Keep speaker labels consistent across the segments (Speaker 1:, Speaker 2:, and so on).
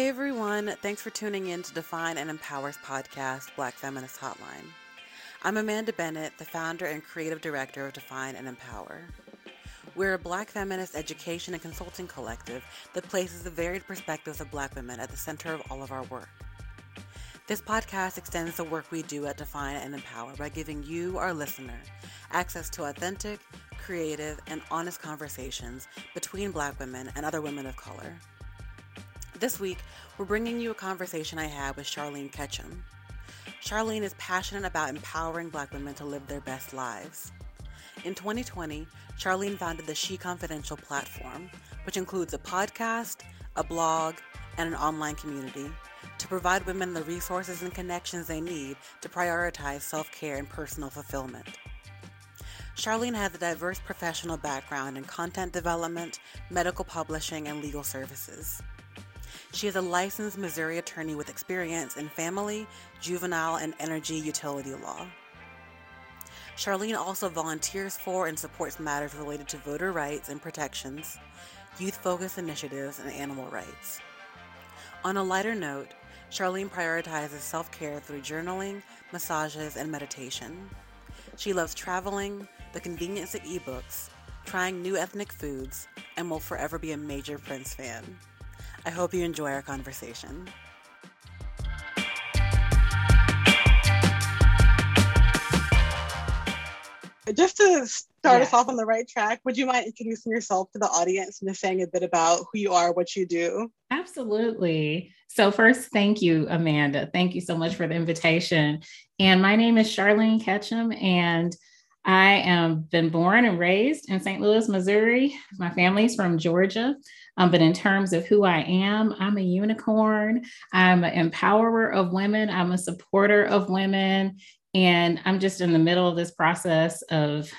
Speaker 1: Hey everyone, thanks for tuning in to Define and Empower's podcast, Black Feminist Hotline. I'm Amanda Bennett, the founder and creative director of Define and Empower. We're a black feminist education and consulting collective that places the varied perspectives of black women at the center of all of our work. This podcast extends the work we do at Define and Empower by giving you, our listener, access to authentic, creative, and honest conversations between black women and other women of color. This week, we're bringing you a conversation I had with Charlene Ketchum. Charlene is passionate about empowering black women to live their best lives. In 2020, Charlene founded the She Confidential platform, which includes a podcast, a blog, and an online community to provide women the resources and connections they need to prioritize self care and personal fulfillment. Charlene has a diverse professional background in content development, medical publishing, and legal services. She is a licensed Missouri attorney with experience in family, juvenile, and energy utility law. Charlene also volunteers for and supports matters related to voter rights and protections, youth focused initiatives, and animal rights. On a lighter note, Charlene prioritizes self care through journaling, massages, and meditation. She loves traveling, the convenience of ebooks, trying new ethnic foods, and will forever be a major Prince fan. I hope you enjoy our conversation. Just to start us off on the right track, would you mind introducing yourself to the audience and just saying a bit about who you are, what you do?
Speaker 2: Absolutely. So, first, thank you, Amanda. Thank you so much for the invitation. And my name is Charlene Ketchum, and I am been born and raised in St. Louis, Missouri. My family's from Georgia. Um, but in terms of who I am, I'm a unicorn. I'm an empowerer of women. I'm a supporter of women. And I'm just in the middle of this process of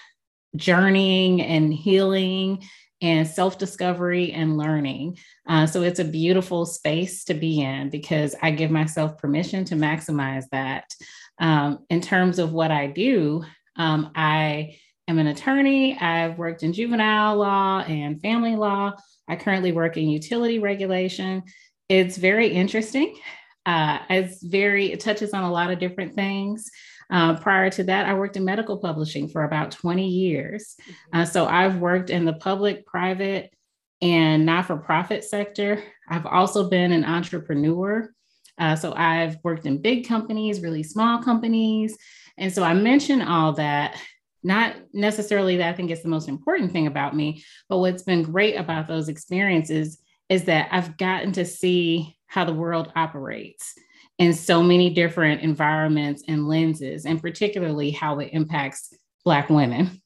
Speaker 2: journeying and healing and self discovery and learning. Uh, so it's a beautiful space to be in because I give myself permission to maximize that. Um, in terms of what I do, um, I am an attorney. I've worked in juvenile law and family law. I currently work in utility regulation. It's very interesting. Uh, it's very, it touches on a lot of different things. Uh, prior to that, I worked in medical publishing for about 20 years. Mm-hmm. Uh, so I've worked in the public, private, and not for profit sector. I've also been an entrepreneur. Uh, so I've worked in big companies, really small companies. And so I mention all that not necessarily that I think it's the most important thing about me, but what's been great about those experiences is that I've gotten to see how the world operates in so many different environments and lenses, and particularly how it impacts Black women.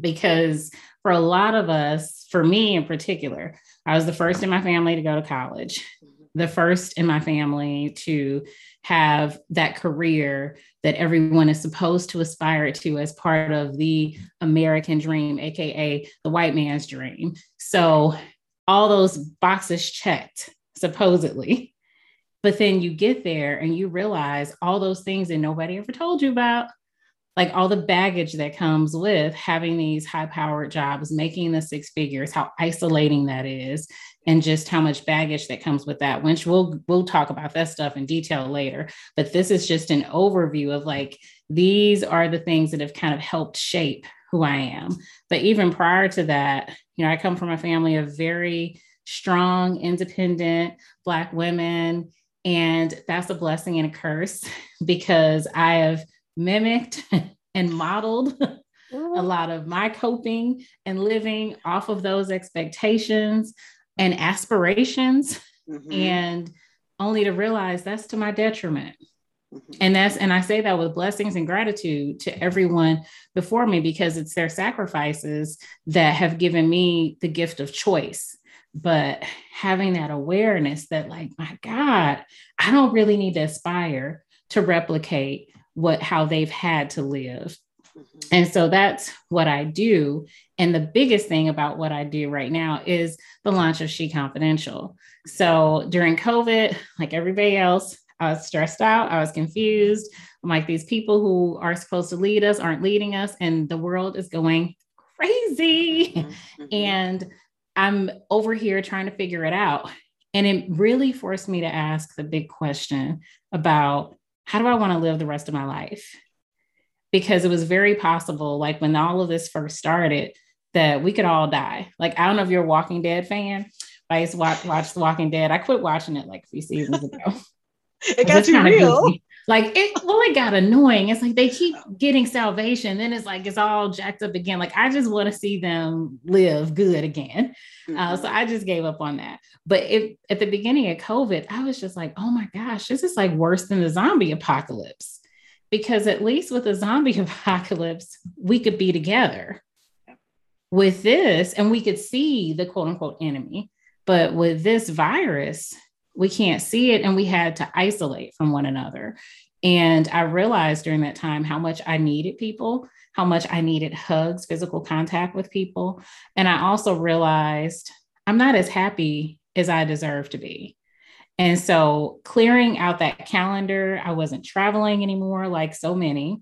Speaker 2: Because for a lot of us, for me in particular, I was the first in my family to go to college, the first in my family to have that career that everyone is supposed to aspire to as part of the American dream, AKA the white man's dream. So, all those boxes checked, supposedly. But then you get there and you realize all those things that nobody ever told you about like all the baggage that comes with having these high powered jobs, making the six figures, how isolating that is, and just how much baggage that comes with that, which we'll we'll talk about that stuff in detail later. But this is just an overview of like these are the things that have kind of helped shape who I am. But even prior to that, you know, I come from a family of very strong, independent Black women. And that's a blessing and a curse because I have mimicked and modeled a mm-hmm. lot of my coping and living off of those expectations and aspirations mm-hmm. and only to realize that's to my detriment mm-hmm. and that's and i say that with blessings and gratitude to everyone before me because it's their sacrifices that have given me the gift of choice but having that awareness that like my god i don't really need to aspire to replicate what how they've had to live. Mm-hmm. And so that's what I do. And the biggest thing about what I do right now is the launch of She Confidential. So during COVID, like everybody else, I was stressed out, I was confused. I'm like, these people who are supposed to lead us aren't leading us, and the world is going crazy. Mm-hmm. and I'm over here trying to figure it out. And it really forced me to ask the big question about how do I want to live the rest of my life? Because it was very possible, like when all of this first started, that we could all die. Like, I don't know if you're a Walking Dead fan. I used to watch, watch The Walking Dead. I quit watching it like a few seasons ago.
Speaker 1: it got too real. Goofy.
Speaker 2: Like it, well, it got annoying. It's like they keep getting salvation, then it's like it's all jacked up again. Like I just want to see them live good again. Mm-hmm. Uh, so I just gave up on that. But if at the beginning of COVID, I was just like, oh my gosh, this is like worse than the zombie apocalypse. Because at least with a zombie apocalypse, we could be together. With this, and we could see the quote unquote enemy. But with this virus, we can't see it and we had to isolate from one another and i realized during that time how much i needed people how much i needed hugs physical contact with people and i also realized i'm not as happy as i deserve to be and so clearing out that calendar i wasn't traveling anymore like so many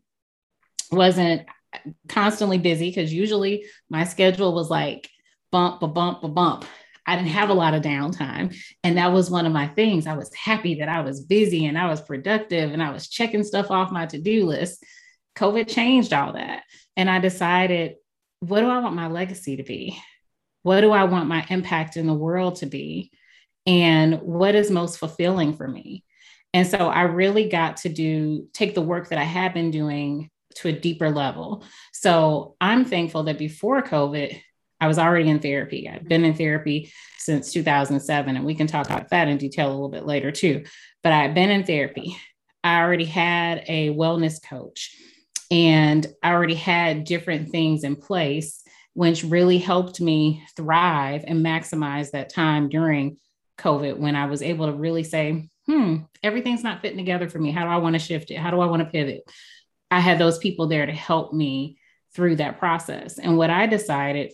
Speaker 2: wasn't uh, constantly busy because usually my schedule was like bump a bump a bump I didn't have a lot of downtime. And that was one of my things. I was happy that I was busy and I was productive and I was checking stuff off my to do list. COVID changed all that. And I decided, what do I want my legacy to be? What do I want my impact in the world to be? And what is most fulfilling for me? And so I really got to do take the work that I had been doing to a deeper level. So I'm thankful that before COVID, I was already in therapy. I've been in therapy since 2007, and we can talk about that in detail a little bit later too. But I've been in therapy. I already had a wellness coach, and I already had different things in place, which really helped me thrive and maximize that time during COVID when I was able to really say, hmm, everything's not fitting together for me. How do I want to shift it? How do I want to pivot? I had those people there to help me through that process. And what I decided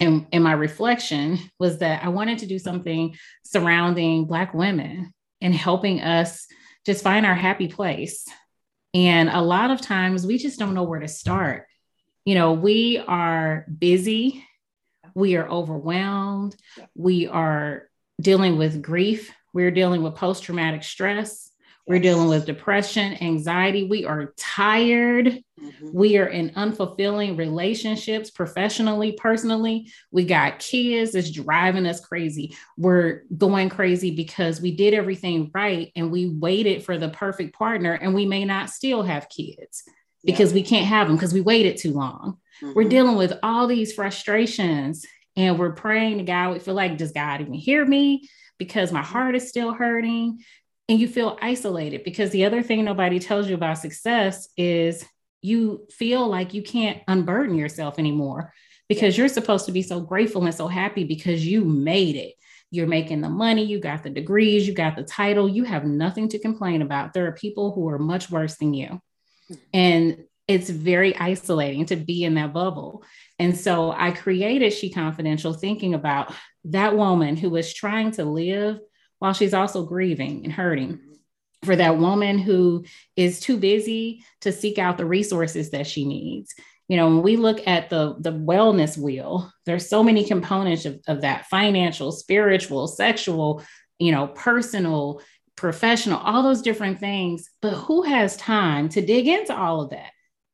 Speaker 2: and, and my reflection was that I wanted to do something surrounding Black women and helping us just find our happy place. And a lot of times we just don't know where to start. You know, we are busy, we are overwhelmed, we are dealing with grief, we're dealing with post traumatic stress, we're dealing with depression, anxiety. We are tired. Mm-hmm. We are in unfulfilling relationships, professionally, personally. We got kids it's driving us crazy. We're going crazy because we did everything right and we waited for the perfect partner, and we may not still have kids because yeah. we can't have them because we waited too long. Mm-hmm. We're dealing with all these frustrations and we're praying to God. We feel like, does God even hear me? Because my heart is still hurting and you feel isolated because the other thing nobody tells you about success is you feel like you can't unburden yourself anymore because you're supposed to be so grateful and so happy because you made it. You're making the money, you got the degrees, you got the title, you have nothing to complain about. There are people who are much worse than you. Hmm. And it's very isolating to be in that bubble. And so I created She Confidential thinking about that woman who was trying to live while she's also grieving and hurting for that woman who is too busy to seek out the resources that she needs. You know when we look at the the wellness wheel there's so many components of, of that financial spiritual sexual you know personal professional all those different things. But who has time to dig into all of that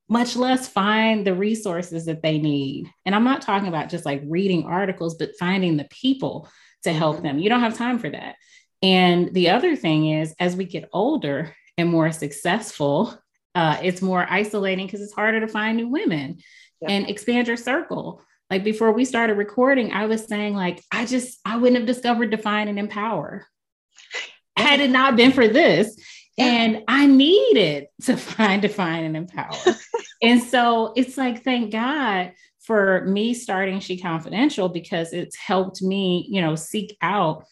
Speaker 2: much less find the resources that they need. And i'm not talking about just like reading articles but finding the people to help them. You don't have time for that. And the other thing is, as we get older and more successful, uh, it's more isolating because it's harder to find new women and expand your circle. Like before we started recording, I was saying, like, I just, I wouldn't have discovered Define and Empower had it not been for this. And I needed to find, define, and empower. and so it's like, thank God for me starting She Confidential because it's helped me, you know, seek out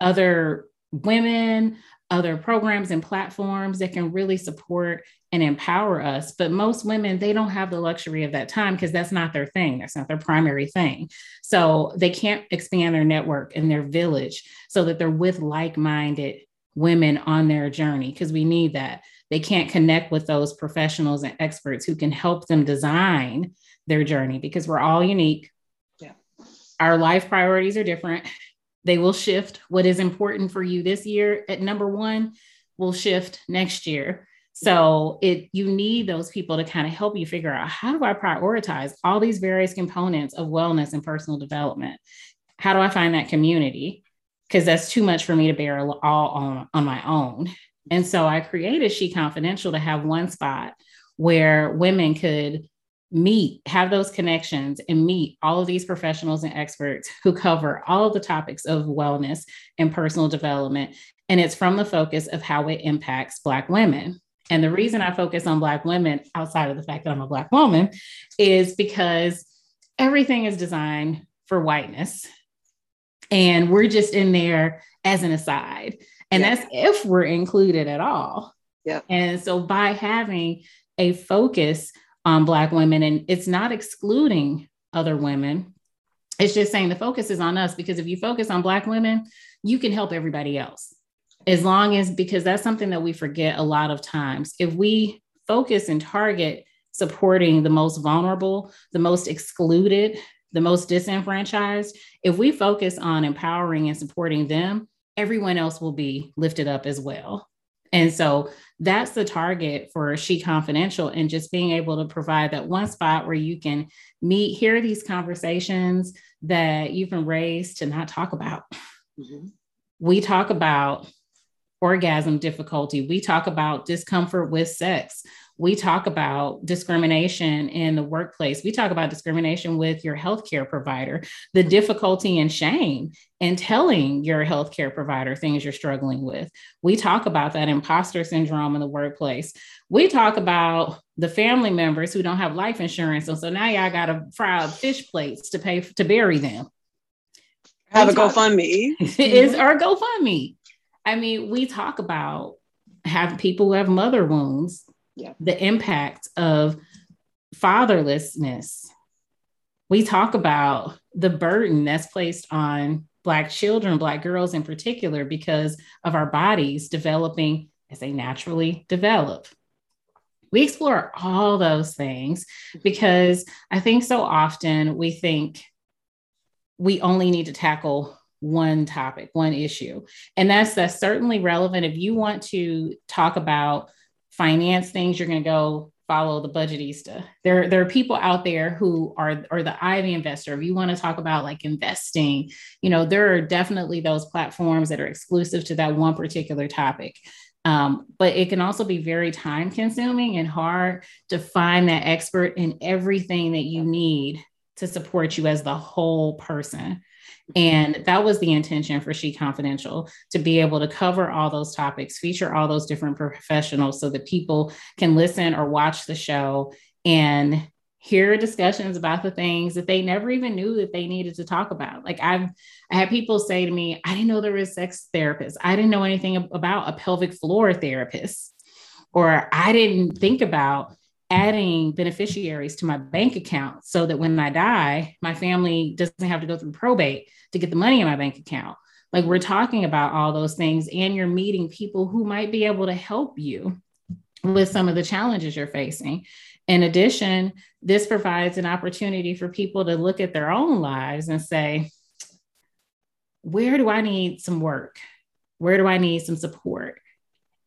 Speaker 2: other women, other programs and platforms that can really support and empower us. But most women, they don't have the luxury of that time because that's not their thing. That's not their primary thing. So they can't expand their network and their village so that they're with like minded women on their journey because we need that. They can't connect with those professionals and experts who can help them design their journey because we're all unique. Yeah. Our life priorities are different They will shift. What is important for you this year at number one will shift next year. So it you need those people to kind of help you figure out how do I prioritize all these various components of wellness and personal development? How do I find that community? Because that's too much for me to bear all on, on my own. And so I created She Confidential to have one spot where women could meet, have those connections, and meet all of these professionals and experts who cover all of the topics of wellness and personal development. And it's from the focus of how it impacts Black women. And the reason I focus on Black women, outside of the fact that I'm a Black woman, is because everything is designed for whiteness. And we're just in there as an aside. And yeah. that's if we're included at all.
Speaker 1: Yeah.
Speaker 2: And so by having a focus on Black women, and it's not excluding other women, it's just saying the focus is on us because if you focus on Black women, you can help everybody else. As long as, because that's something that we forget a lot of times. If we focus and target supporting the most vulnerable, the most excluded, the most disenfranchised, if we focus on empowering and supporting them, everyone else will be lifted up as well. And so that's the target for She Confidential and just being able to provide that one spot where you can meet, hear these conversations that you've been raised to not talk about. Mm-hmm. We talk about orgasm difficulty, we talk about discomfort with sex, we talk about discrimination in the workplace. We talk about discrimination with your healthcare provider, the difficulty and shame in telling your healthcare provider things you're struggling with. We talk about that imposter syndrome in the workplace. We talk about the family members who don't have life insurance. And so now y'all got to fry up fish plates to pay to bury them.
Speaker 1: Have we a talk, GoFundMe.
Speaker 2: is our GoFundMe. I mean, we talk about have people who have mother wounds yeah. the impact of fatherlessness. We talk about the burden that's placed on Black children, Black girls in particular, because of our bodies developing as they naturally develop. We explore all those things because I think so often we think we only need to tackle one topic, one issue. And that's that's certainly relevant if you want to talk about finance things, you're going to go follow the Budgetnista. There, there are people out there who are, or the Ivy investor. If you want to talk about like investing, you know, there are definitely those platforms that are exclusive to that one particular topic. Um, but it can also be very time consuming and hard to find that expert in everything that you need to support you as the whole person. And that was the intention for She Confidential to be able to cover all those topics, feature all those different professionals so that people can listen or watch the show and hear discussions about the things that they never even knew that they needed to talk about. Like I've I had people say to me, I didn't know there was sex therapists. I didn't know anything about a pelvic floor therapist. Or I didn't think about adding beneficiaries to my bank account so that when I die, my family doesn't have to go through probate to get the money in my bank account. Like we're talking about all those things, and you're meeting people who might be able to help you with some of the challenges you're facing. In addition, this provides an opportunity for people to look at their own lives and say, where do I need some work? Where do I need some support?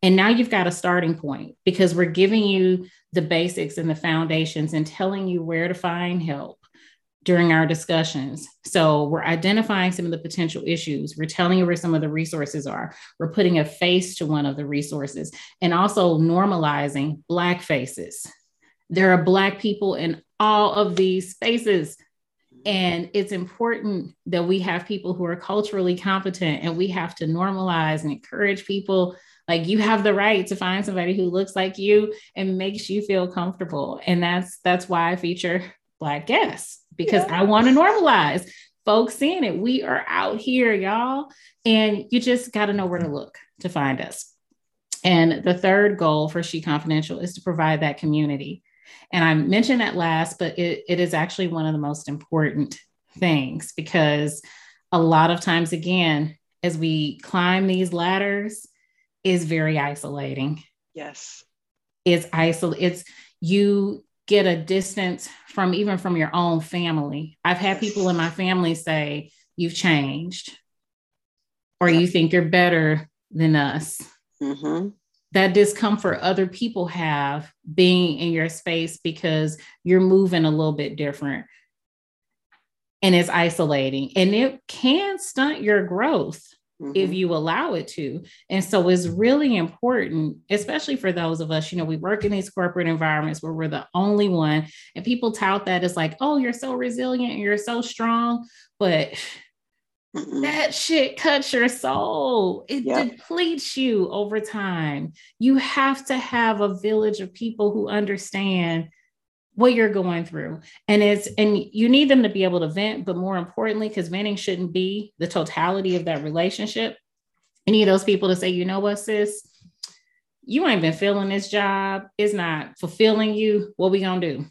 Speaker 2: And now you've got a starting point because we're giving you the basics and the foundations and telling you where to find help during our discussions. So we're identifying some of the potential issues. We're telling you where some of the resources are. We're putting a face to one of the resources and also normalizing Black faces. There are Black people in all of these spaces. And it's important that we have people who are culturally competent and we have to normalize and encourage people like you have the right to find somebody who looks like you and makes you feel comfortable. And that's that's why I feature black guests because yeah. I want to normalize folks seeing it. We are out here, y'all, and you just got to know where to look to find us. And the third goal for She Confidential is to provide that community. And I mentioned that last, but it, it is actually one of the most important things because a lot of times, again, as we climb these ladders, is very isolating.
Speaker 1: Yes.
Speaker 2: It's isol it's you get a distance from even from your own family. I've had people in my family say, You've changed. or you think you're better than us.
Speaker 1: Mm-hmm.
Speaker 2: That discomfort other people have being in your space because you're moving a little bit different and it's isolating and it can stunt your growth mm-hmm. if you allow it to. And so it's really important, especially for those of us, you know, we work in these corporate environments where we're the only one, and people tout that as like, oh, you're so resilient you're so strong. But Mm-mm. that shit cuts your soul. It yep. depletes you over time. You have to have a village of people who understand what you're going through. And it's and you need them to be able to vent but more importantly because venting shouldn't be the totality of that relationship. You need those people to say you know what sis? You ain't been feeling this job. It's not fulfilling you. What we gonna do?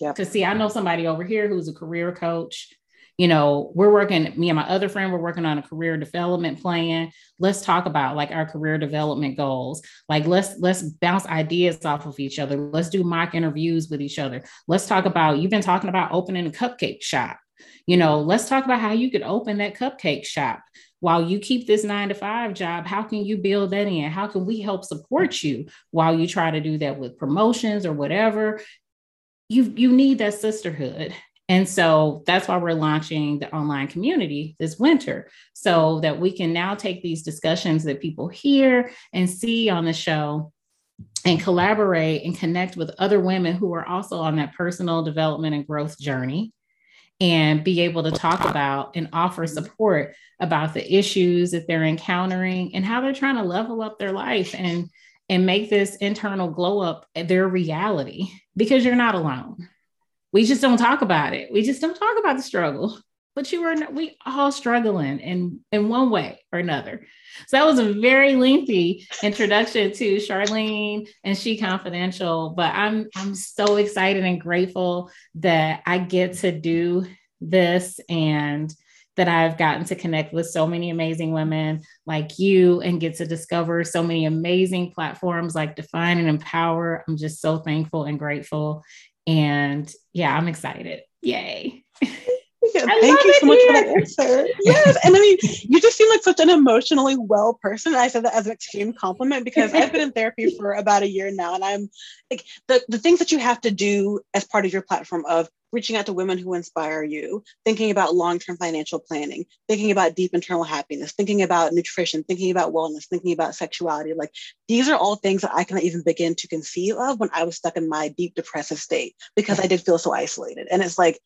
Speaker 2: Yeah because see i know somebody over here who's a career coach you know, we're working, me and my other friend, we're working on a career development plan. Let's talk about like our career development goals. Like let's let's bounce ideas off of each other. Let's do mock interviews with each other. Let's talk about you've been talking about opening a cupcake shop. You know, let's talk about how you could open that cupcake shop while you keep this nine to five job, how can you build that in? How can we help support you while you try to do that with promotions or whatever? You you need that sisterhood. And so that's why we're launching the online community this winter so that we can now take these discussions that people hear and see on the show and collaborate and connect with other women who are also on that personal development and growth journey and be able to talk about and offer support about the issues that they're encountering and how they're trying to level up their life and and make this internal glow up their reality because you're not alone we just don't talk about it. We just don't talk about the struggle. But you are we all struggling in in one way or another. So that was a very lengthy introduction to Charlene and She Confidential. But I'm I'm so excited and grateful that I get to do this and that I've gotten to connect with so many amazing women like you and get to discover so many amazing platforms like Define and Empower. I'm just so thankful and grateful. And yeah, I'm excited. Yay.
Speaker 3: Yeah, thank you so much for that answer. Yes. And I mean, you just seem like such an emotionally well person. I said that as an extreme compliment because I've been in therapy for about a year now. And I'm like the, the things that you have to do as part of your platform of reaching out to women who inspire you, thinking about long-term financial planning, thinking about deep internal happiness, thinking about nutrition, thinking about wellness, thinking about sexuality. Like these are all things that I cannot even begin to conceive of when I was stuck in my deep depressive state because I did feel so isolated. And it's like,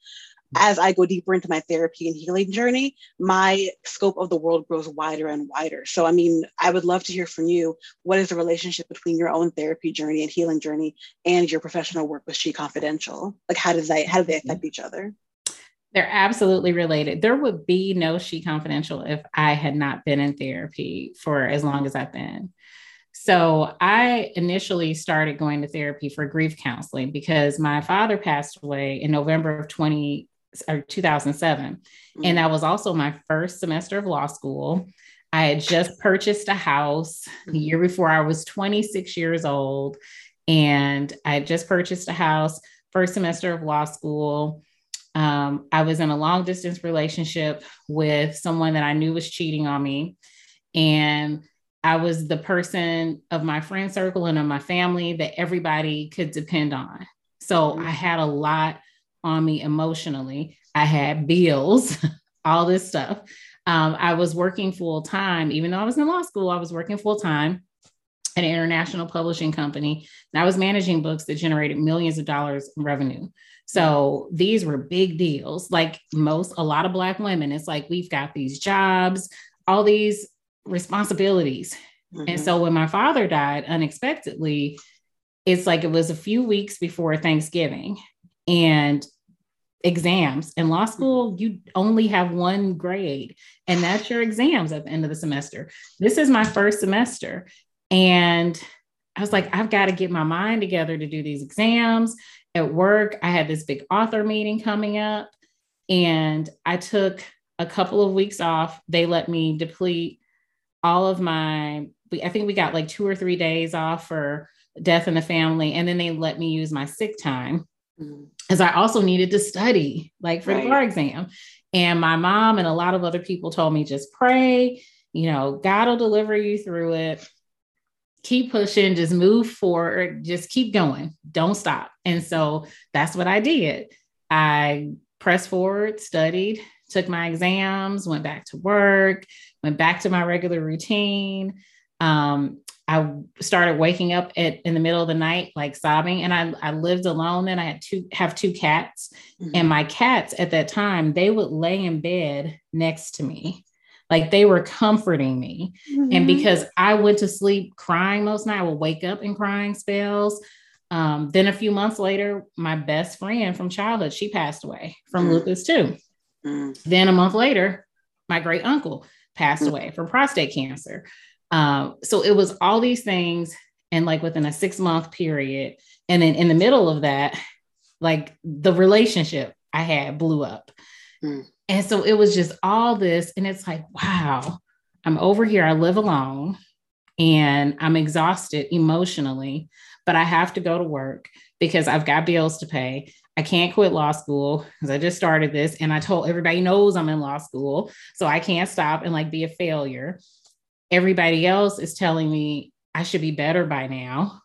Speaker 3: as I go deeper into my therapy and healing journey, my scope of the world grows wider and wider. So, I mean, I would love to hear from you. What is the relationship between your own therapy journey and healing journey and your professional work with She Confidential? Like, how does that, how do they affect each other?
Speaker 2: They're absolutely related. There would be no She Confidential if I had not been in therapy for as long as I've been. So I initially started going to therapy for grief counseling because my father passed away in November of 20 or 2007. Mm-hmm. And that was also my first semester of law school. I had just purchased a house the year before I was 26 years old. And I had just purchased a house, first semester of law school. Um, I was in a long distance relationship with someone that I knew was cheating on me. And I was the person of my friend circle and of my family that everybody could depend on. So mm-hmm. I had a lot on me emotionally. I had bills, all this stuff. Um, I was working full time, even though I was in law school, I was working full time at an international publishing company. And I was managing books that generated millions of dollars in revenue. So these were big deals. Like most, a lot of Black women, it's like we've got these jobs, all these responsibilities. Mm-hmm. And so when my father died unexpectedly, it's like it was a few weeks before Thanksgiving. And exams. In law mm-hmm. school, you only have one grade, and that's your exams at the end of the semester. This is my first semester. And I was like, I've got to get my mind together to do these exams. At work, I had this big author meeting coming up, and I took a couple of weeks off. They let me deplete all of my, I think we got like two or three days off for death in the family. And then they let me use my sick time because I also needed to study, like for right. the bar exam. And my mom and a lot of other people told me just pray, you know, God will deliver you through it. Keep pushing, just move forward, just keep going, don't stop. And so that's what I did. I pressed forward, studied, took my exams, went back to work, went back to my regular routine. Um, I started waking up at in the middle of the night, like sobbing. And I, I lived alone and I had two have two cats. Mm-hmm. And my cats at that time, they would lay in bed next to me. Like they were comforting me. Mm-hmm. And because I went to sleep crying most night, I would wake up in crying spells. Um, then a few months later, my best friend from childhood, she passed away from mm-hmm. lupus too. Mm. Then a month later, my great uncle passed mm. away from prostate cancer. Um, so it was all these things, and like within a six month period, and then in the middle of that, like the relationship I had blew up. Mm. And so it was just all this, and it's like, wow, I'm over here, I live alone, and I'm exhausted emotionally, but I have to go to work because I've got bills to pay. I can't quit law school because I just started this and I told everybody knows I'm in law school. So I can't stop and like be a failure everybody else is telling me I should be better by now,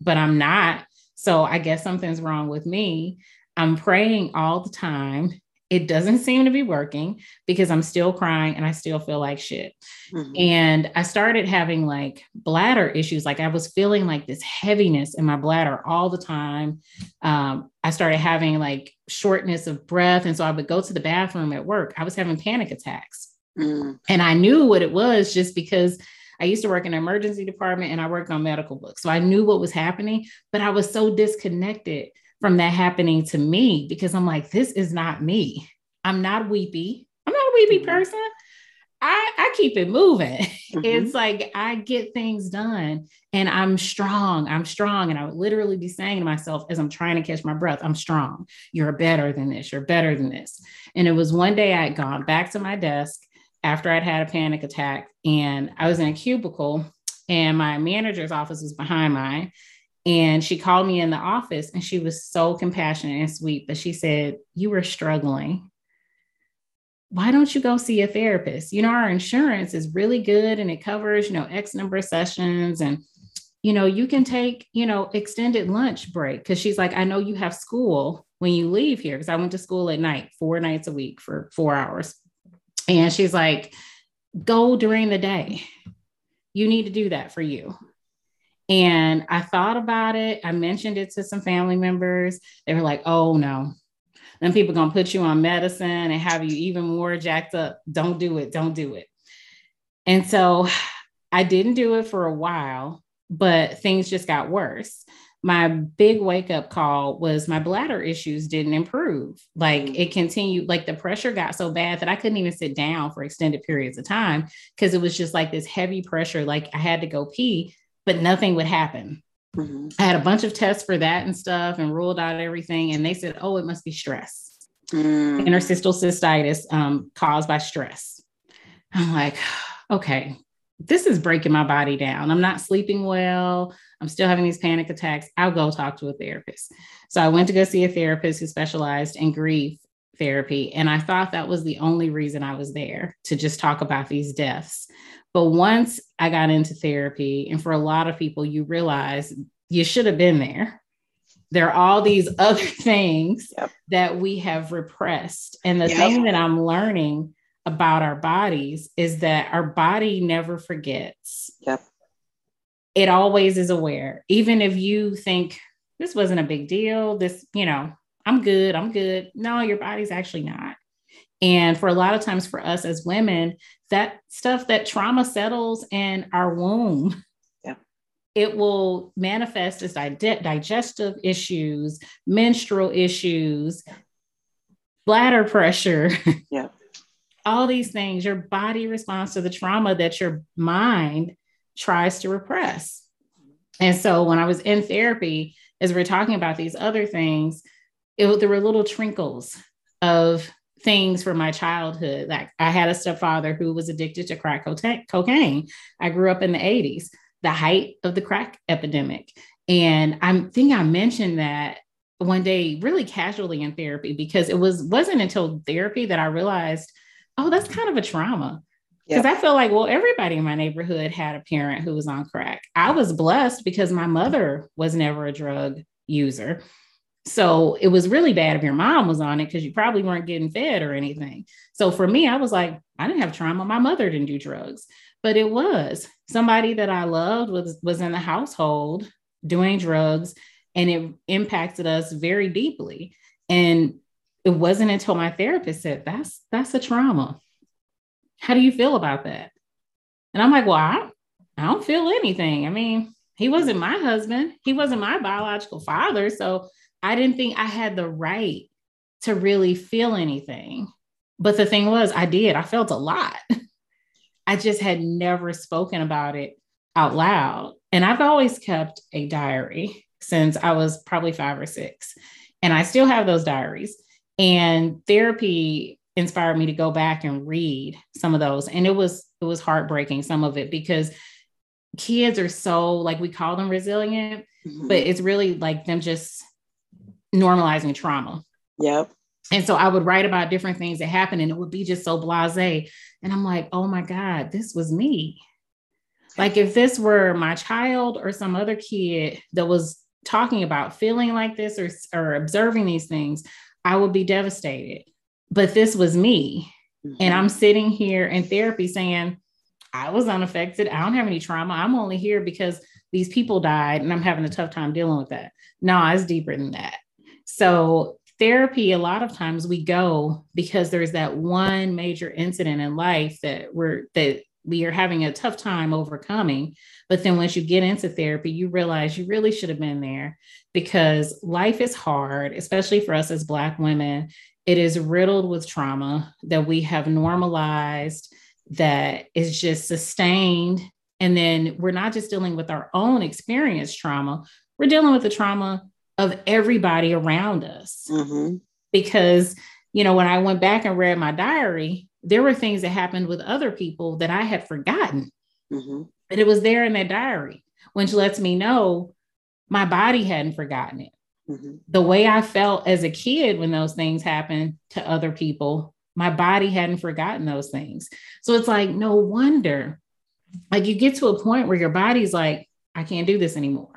Speaker 2: but I'm not. So I guess something's wrong with me. I'm praying all the time. It doesn't seem to be working because I'm still crying and I still feel like shit. Mm-hmm. And I started having like bladder issues. Like I was feeling like this heaviness in my bladder all the time. Um, I started having like shortness of breath. And so I would go to the bathroom at work. I was having panic attacks Mm. And I knew what it was just because I used to work in an emergency department and I worked on medical books. So I knew what was happening, but I was so disconnected from that happening to me because I'm like, this is not me. I'm not weepy. I'm not a weepy mm-hmm. person. I, I keep it moving. Mm-hmm. It's like I get things done and I'm strong. I'm strong. And I would literally be saying to myself as I'm trying to catch my breath, I'm strong. You're better than this. You're better than this. And it was one day I had gone back to my desk after I'd had a panic attack. And I was in a cubicle, and my manager's office was behind mine. And she called me in the office and she was so compassionate and sweet. But she said, You were struggling. Why don't you go see a therapist? You know, our insurance is really good and it covers, you know, X number of sessions. And, you know, you can take, you know, extended lunch break. Cause she's like, I know you have school when you leave here. Cause I went to school at night, four nights a week for four hours. And she's like, go during the day. You need to do that for you. And I thought about it. I mentioned it to some family members. They were like, oh no. Then people gonna put you on medicine and have you even more jacked up. Don't do it. Don't do it. And so I didn't do it for a while, but things just got worse my big wake up call was my bladder issues didn't improve. Like mm. it continued, like the pressure got so bad that I couldn't even sit down for extended periods of time because it was just like this heavy pressure. Like I had to go pee, but nothing would happen. Mm-hmm. I had a bunch of tests for that and stuff and ruled out everything. And they said, oh, it must be stress, mm. interstitial cystitis um, caused by stress. I'm like, okay, this is breaking my body down. I'm not sleeping well. I'm still having these panic attacks. I'll go talk to a therapist. So I went to go see a therapist who specialized in grief therapy. And I thought that was the only reason I was there to just talk about these deaths. But once I got into therapy, and for a lot of people, you realize you should have been there. There are all these other things yep. that we have repressed. And the yep. thing that I'm learning about our bodies is that our body never forgets.
Speaker 3: Yep
Speaker 2: it always is aware. Even if you think this wasn't a big deal, this, you know, I'm good, I'm good. No, your body's actually not. And for a lot of times for us as women, that stuff, that trauma settles in our womb.
Speaker 3: Yeah.
Speaker 2: It will manifest as digestive issues, menstrual issues, bladder pressure.
Speaker 3: Yeah.
Speaker 2: All these things, your body responds to the trauma that your mind tries to repress. And so when I was in therapy, as we are talking about these other things, it, there were little trinkles of things from my childhood. Like I had a stepfather who was addicted to crack cocaine. I grew up in the 80s, the height of the crack epidemic. And I think I mentioned that one day really casually in therapy because it was wasn't until therapy that I realized, oh, that's kind of a trauma Because yep. I feel like, well, everybody in my neighborhood had a parent who was on crack. I was blessed because my mother was never a drug user. So it was really bad if your mom was on it because you probably weren't getting fed or anything. So for me, I was like, I didn't have trauma. My mother didn't do drugs, but it was somebody that I loved was was in the household doing drugs, and it impacted us very deeply. And it wasn't until my therapist said, "That's that's a trauma." How do you feel about that? And I'm like, well, I, I don't feel anything. I mean, he wasn't my husband. He wasn't my biological father. So I didn't think I had the right to really feel anything. But the thing was, I did. I felt a lot. I just had never spoken about it out loud. And I've always kept a diary since I was probably five or six. And I still have those diaries. And therapy inspired me to go back and read some of those. And it was it was heartbreaking, some of it, because kids are so like we call them resilient, mm-hmm. but it's really like them just normalizing trauma.
Speaker 3: Yep.
Speaker 2: And so I would write about different things that happened and it would be just so blase. And I'm like, oh my God, this was me. Like if this were my child or some other kid that was talking about feeling like this or, or observing these things, I would be devastated. But this was me. Mm-hmm. And I'm sitting here in therapy saying, I was unaffected. I don't have any trauma. I'm only here because these people died and I'm having a tough time dealing with that. No, it's deeper than that. So, therapy, a lot of times we go because there's that one major incident in life that we're, that we are having a tough time overcoming. But then once you get into therapy, you realize you really should have been there because life is hard, especially for us as Black women. It is riddled with trauma that we have normalized, that is just sustained. And then we're not just dealing with our own experience trauma, we're dealing with the trauma of everybody around us. Mm-hmm. Because, you know, when I went back and read my diary, there were things that happened with other people that I had forgotten. Mm-hmm. But it was there in that diary, which lets me know my body hadn't forgotten it. Mm-hmm. The way I felt as a kid when those things happened to other people, my body hadn't forgotten those things. So it's like, no wonder. Like you get to a point where your body's like, I can't do this anymore.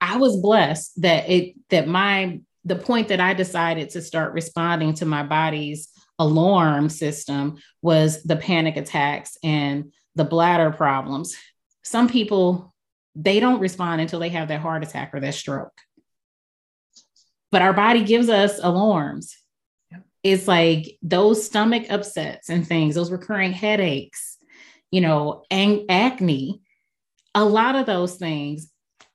Speaker 2: I was blessed that it that my the point that I decided to start responding to my body's alarm system was the panic attacks and the bladder problems. Some people they don't respond until they have that heart attack or that stroke. But our body gives us alarms. It's like those stomach upsets and things, those recurring headaches, you know, and acne, a lot of those things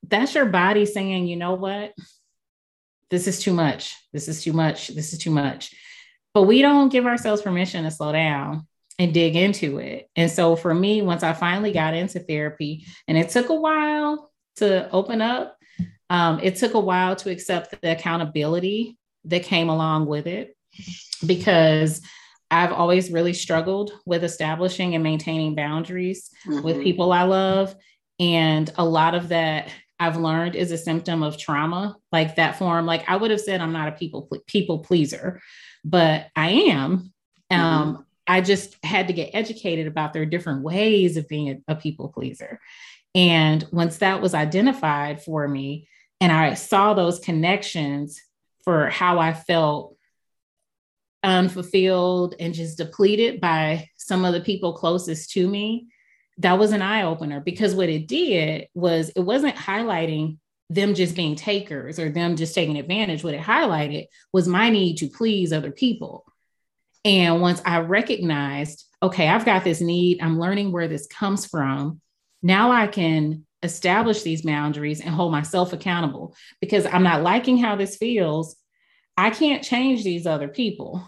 Speaker 2: that's your body saying, you know what? This is too much. This is too much. This is too much. But we don't give ourselves permission to slow down and dig into it. And so for me, once I finally got into therapy, and it took a while to open up, um, it took a while to accept the accountability that came along with it because I've always really struggled with establishing and maintaining boundaries mm-hmm. with people I love. And a lot of that I've learned is a symptom of trauma, like that form. Like I would have said, I'm not a people people pleaser, but I am. Mm-hmm. Um, I just had to get educated about their different ways of being a, a people pleaser. And once that was identified for me, and I saw those connections for how I felt unfulfilled and just depleted by some of the people closest to me, that was an eye opener because what it did was it wasn't highlighting them just being takers or them just taking advantage. What it highlighted was my need to please other people. And once I recognized, okay, I've got this need, I'm learning where this comes from. Now I can establish these boundaries and hold myself accountable because I'm not liking how this feels. I can't change these other people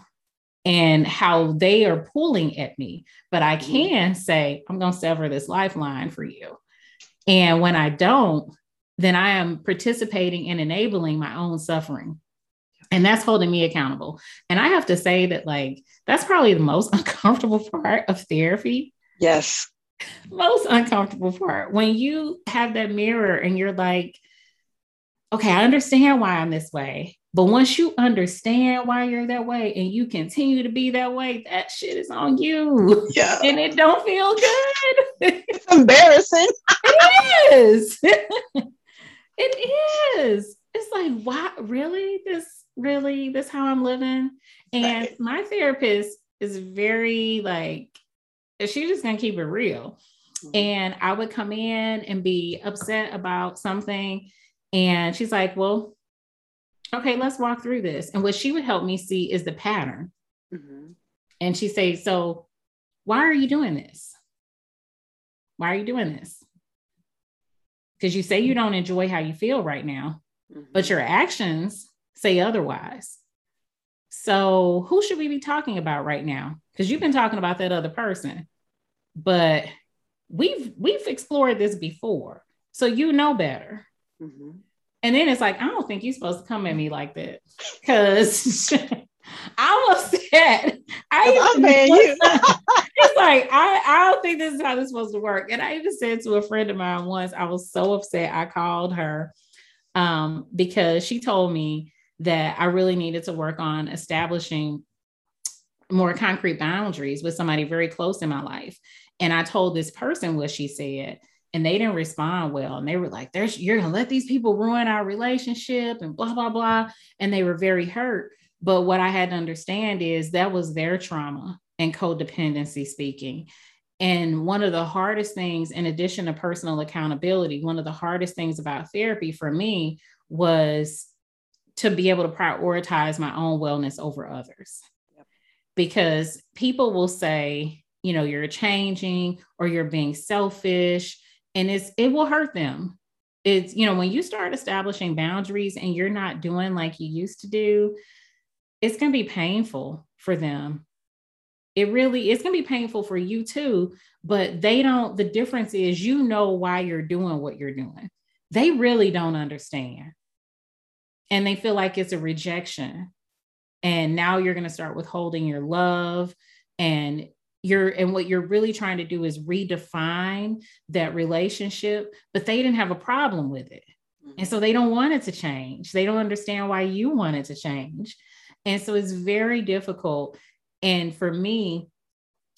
Speaker 2: and how they are pulling at me. But I mm-hmm. can say, I'm going to sever this lifeline for you. And when I don't, then I am participating in enabling my own suffering. And that's holding me accountable. And I have to say that, like, that's probably the most uncomfortable part of therapy.
Speaker 3: Yes.
Speaker 2: Most uncomfortable part. When you have that mirror and you're like, okay, I understand why I'm this way. But once you understand why you're that way and you continue to be that way, that shit is on you.
Speaker 3: Yeah.
Speaker 2: And it don't feel good.
Speaker 3: It's embarrassing.
Speaker 2: it is. it is. It's like, why really? This really this how I'm living? And
Speaker 3: Right.
Speaker 2: my therapist is very like, she's just gonna keep it real. And I would come in and be upset about something. And she's like, Well, okay, let's walk through this. And what she would help me see is the pattern.
Speaker 3: Mhm.
Speaker 2: And she say, So why are you doing this? Why are you doing this? Because you say you don't enjoy how you feel right now,
Speaker 3: Mhm.
Speaker 2: but your actions say otherwise. So who should we be talking about right now? Because you've been talking about that other person, but we've we've explored this before. So you know better.
Speaker 3: Mhm.
Speaker 2: And then it's like, I don't think you're supposed to come at me like that. Cause I'm upset.
Speaker 3: I'm paying you.
Speaker 2: it's like, I, I don't think this is how this is supposed to work. And I even said to a friend of mine once, I was so upset. I called her um, because she told me that I really needed to work on establishing more concrete boundaries with somebody very close in my life. And I told this person what she said, and they didn't respond well. And they were like, There's you're gonna let these people ruin our relationship and blah, blah, blah. And they were very hurt. But what I had to understand is that was their trauma and codependency speaking. And one of the hardest things, in addition to personal accountability, one of the hardest things about therapy for me was to be able to prioritize my own wellness over others.
Speaker 3: Yep.
Speaker 2: Because people will say, you know, you're changing or you're being selfish, and it's it will hurt them. It's, you know, when you start establishing boundaries and you're not doing like you used to do, it's going to be painful for them. It really it's going to be painful for you too, but they don't the difference is you know why you're doing what you're doing. They really don't understand. And they feel like it's a rejection. And now you're going to start withholding your love and you're and what you're really trying to do is redefine that relationship, but they didn't have a problem with it. And so mm-hmm. they don't want it to change. They don't understand why you want it to change. And so it's very difficult. And for me,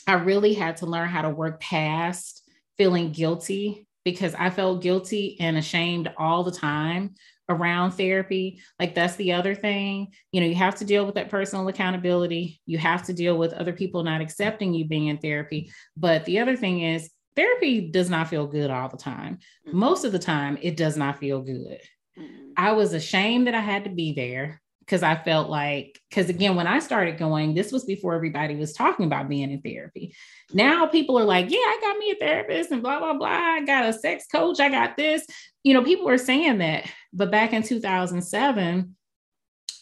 Speaker 2: I really had to learn how to work past feeling guilty because I felt guilty and ashamed all the time around therapy. Like that's the other thing. You know, you have to deal with that personal accountability. You have to deal with other people not accepting you being in therapy. But the other thing is, therapy does not feel good all the time.
Speaker 3: Mhm.
Speaker 2: Most of the time, it does not feel good.
Speaker 3: Mhm.
Speaker 2: I was ashamed that I had to be there because I felt like, because again, when I started going, this was before everybody was talking about being in therapy. Now people are like, yeah, I got me a therapist and blah, blah, blah. I got a sex coach. I got this. You know, people are saying that. But back in 2007,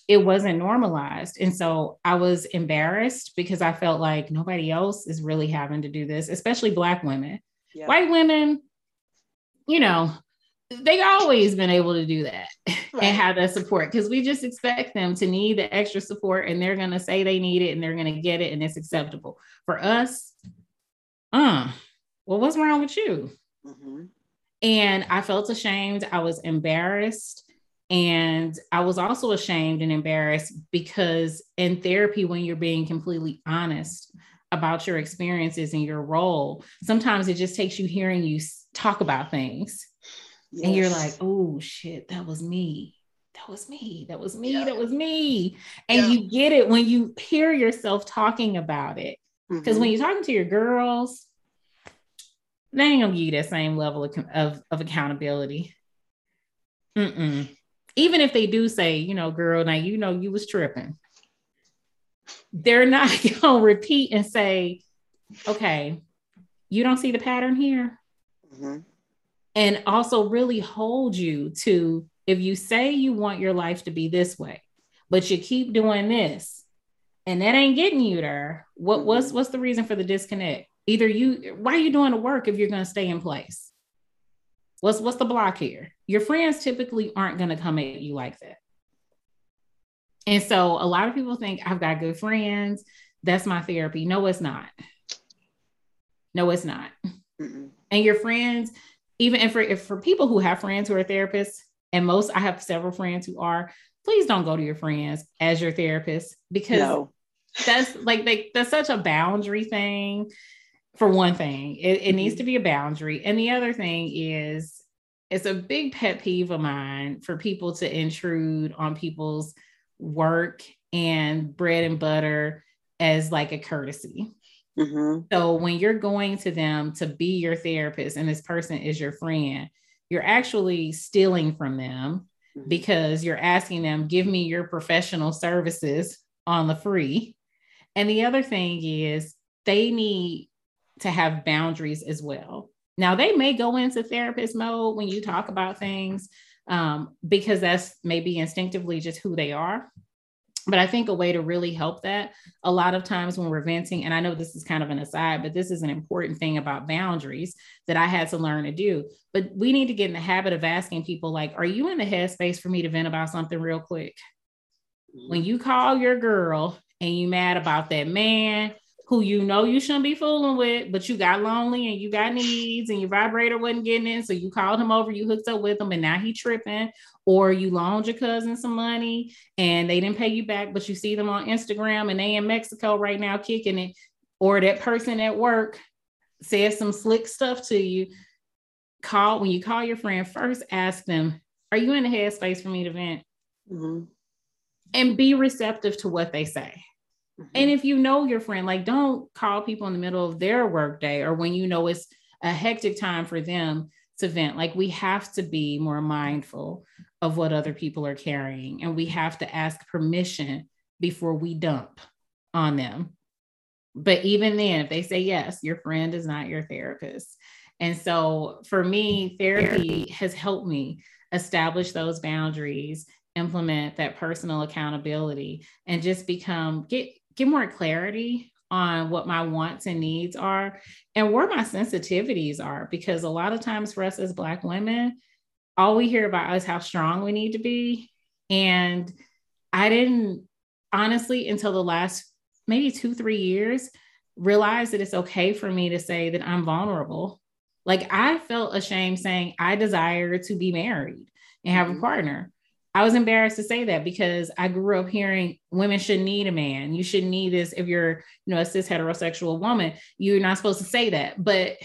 Speaker 2: it wasn't normalized. And so I was embarrassed because I felt like nobody else is really having to do this, especially Black women.
Speaker 3: Yeah.
Speaker 2: White women, you know, they always been able to do that
Speaker 3: Right.
Speaker 2: and have that support because we just expect them to need the extra support and they're going to say they need it and they're going to get it and it's acceptable. For us, uh, well, what's wrong with you?
Speaker 3: Mhm.
Speaker 2: And I felt ashamed. I was embarrassed. And I was also ashamed and embarrassed because in therapy, when you're being completely honest about your experiences and your role, sometimes it just takes you hearing you talk about things and you're like, oh shit, that was me. That was me. That was me.
Speaker 3: Yeah.
Speaker 2: That was me. And
Speaker 3: Yeah.
Speaker 2: you get it when you hear yourself talking about it. Because
Speaker 3: Mhm.
Speaker 2: when you're talking to your girls, they ain't gonna give you that same level of, of, of accountability. Mm-mm. Even if they do say, you know, girl, now you know you was tripping, they're not gonna repeat and say, okay, you don't see the pattern here.
Speaker 3: Mhm.
Speaker 2: And also really hold you to if you say you want your life to be this way, but you keep doing this, and that ain't getting you there. What what's
Speaker 3: Mhm.
Speaker 2: what's the reason for the disconnect? Either you why are you doing the work if you're gonna stay in place? What's what's the block here? Your friends typically aren't gonna come at you like that. And so a lot of people think I've got good friends. That's my therapy. No, it's not. No, it's not.
Speaker 3: Mhm.
Speaker 2: And your friends, even if for, if for people who have friends who are therapists, and most I have several friends who are, please don't go to your friends as your therapist because no. that's like they, that's such a boundary thing for one thing it, it mm-hmm. needs to be a boundary and the other thing is it's a big pet peeve of mine for people to intrude on people's work and bread and butter as like a courtesy mm-hmm. so when you're going to them to be your therapist and this person is your friend you're actually stealing from them mm-hmm. because you're asking them, give me your professional services on the free. And the other thing is they need to have boundaries as well. Now, they may go into therapist mode when you talk about things um, because that's maybe instinctively just who they are. But I think a way to really help that a lot of times when we're venting, and I know this is kind of an aside, but this is an important thing about boundaries that I had to learn to do. But we need to get in the habit of asking people, like, are you in the headspace for me to vent about something real quick? When mm-hmm. you call your girl and you mad about that man who you know you shouldn't be fooling with, but you got lonely and you got needs and your vibrator wasn't getting in. So you called him over, you hooked up with him, and now he tripping. Or you loaned your cousin some money and they didn't pay you back, but you see them on Instagram and they in Mexico right now kicking it. Or that person at work says some slick stuff to you. Call when you call your friend, first ask them, Are you in the headspace for me to vent? Mm-hmm. And be receptive to what they say Mm-hmm. And if you know your friend, like don't call people in the middle of their workday or when you know it's a hectic time for them to vent. Like we have to be more mindful of what other people are carrying and we have to ask permission before we dump on them. But even then, if they say yes, your friend is not your therapist. And so for me, therapy has helped me establish those boundaries implement that personal accountability and just become get get more clarity on what my wants and needs are and where my sensitivities are because a lot of times for us as black women all we hear about is how strong we need to be and i didn't honestly until the last maybe 2 3 years realize that it's okay for me to say that i'm vulnerable like i felt ashamed saying i desire to be married and have mm-hmm. a partner I was embarrassed to say that because I grew up hearing women shouldn't need a man. You shouldn't need this if you're, you know, a cis heterosexual woman. You're not supposed to say that, but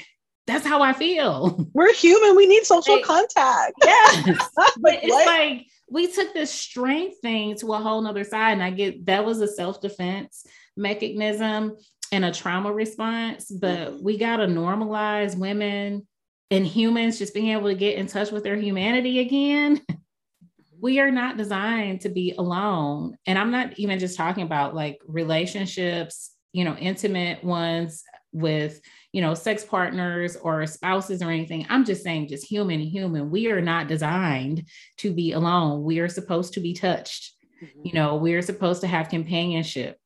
Speaker 2: that's how I feel.
Speaker 3: We're human. We need social like, contact.
Speaker 2: Yes. but it's like we took this strength thing to a whole nother side. And I get that was a self-defense mechanism and a trauma response, but mm-hmm. we got to normalize women and humans just being able to get in touch with their humanity again. we are not designed to be alone. And I'm not even just talking about like relationships, you know, intimate ones with, you know, sex partners or spouses or anything. I'm just saying, just human, human. We are not designed to be alone. We are supposed to be touched. Mm-hmm. You know, we are supposed to have companionship.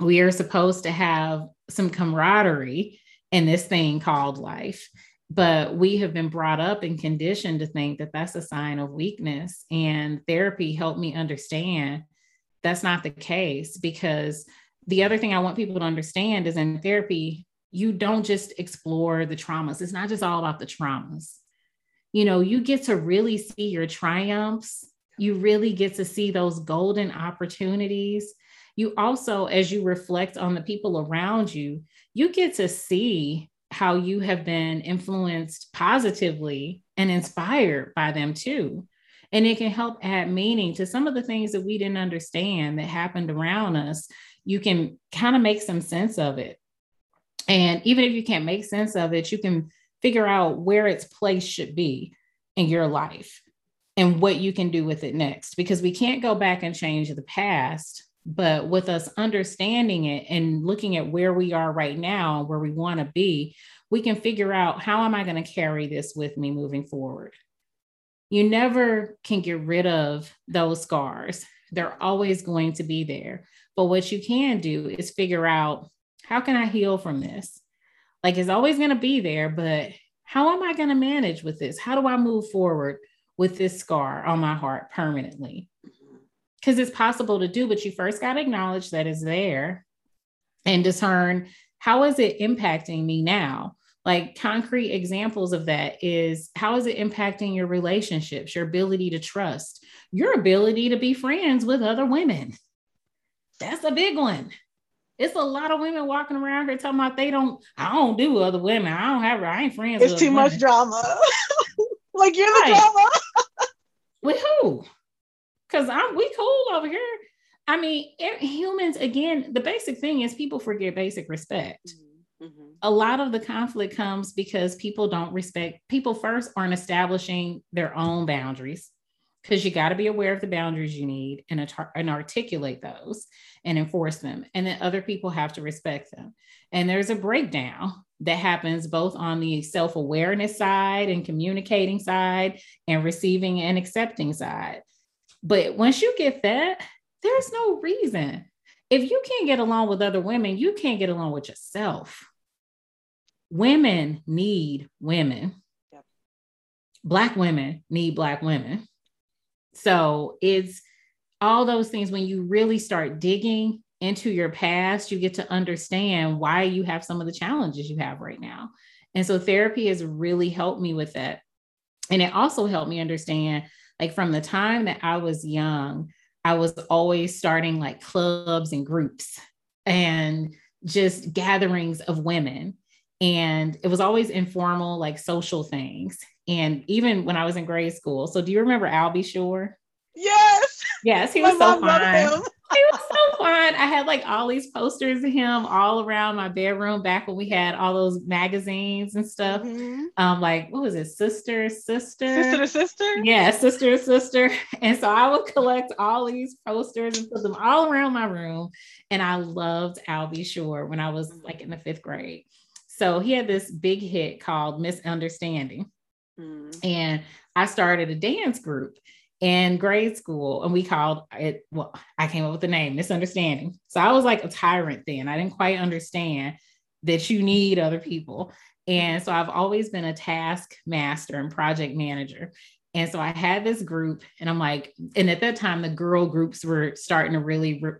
Speaker 2: We are supposed to have some camaraderie in this thing called life but we have been brought up and conditioned to think that that's a sign of weakness and therapy helped me understand that's not the case because the other thing i want people to understand is in therapy you don't just explore the traumas it's not just all about the traumas you know you get to really see your triumphs you really get to see those golden opportunities you also as you reflect on the people around you you get to see how you have been influenced positively and inspired by them too. And it can help add meaning to some of the things that we didn't understand that happened around us. You can kind of make some sense of it. And even if you can't make sense of it, you can figure out where its place should be in your life and what you can do with it next. Because we can't go back and change the past, but with us understanding it and looking at where we are right now, and where we want to be, we can figure out how am I going to carry this with me moving forward. You never can get rid of those scars. They're always going to be there. But what you can do is figure out how can I heal from this? Like it's always going to be there, but how am I going to manage with this? How do I move forward with this scar on my heart permanently? because it's possible to do, but you first got to acknowledge that it's there and discern how is it impacting me now? Like concrete examples of that is how is it impacting your relationships, your ability to trust, your ability to be friends with other women? That's a big one. It's a lot of women walking around here talking about they don't, I don't do other women. I don't have, I ain't friends.
Speaker 3: It's too much drama. like you're the right. drama.
Speaker 2: with who? Because I'm we cool over here. I mean, humans again. The basic thing is people forget basic respect. Mm-hmm. mm-hmm. A lot of the conflict comes because people don't respect. People first aren't establishing their own boundaries because you got to be aware of the boundaries you need and, atar- and articulate those and enforce them. And then other people have to respect them. And there's a breakdown that happens both on the self awareness side and communicating side and receiving and accepting side. But once you get that, there's no reason. If you can't get along with other women, you can't get along with yourself. Women need women. Yep. Black women need Black women so it's all those things when you really start digging into your past, you get to understand why you have some of the challenges you have right now. And so therapy has really helped me with that. And it also helped me understand, like, from the time that I was young, I was always starting like clubs and groups and just gatherings of women. And it was always informal, like social things. And even when I was in grade school. So do you remember Al B. Sure!?
Speaker 3: Yes.
Speaker 2: Yes, he was so fun. he was so fun. I had like all these posters of him all around my bedroom back when we had all those magazines and stuff. Mm-hmm. Um, like what was it, sister, sister,
Speaker 3: sister to sister?
Speaker 2: Yeah, sister to sister. And so I would collect all these posters and put them all around my room. And I loved Al B. Sure! when I was like in the fifth grade. So he had this big hit called Misunderstanding. Mm. And I started a dance group in grade school and we called it well i came up with the name misunderstanding so i was like a tyrant then i didn't quite understand that you need other people and so i've always been a task master and project manager and so i had this group and i'm like and at that time the girl groups were starting to really re-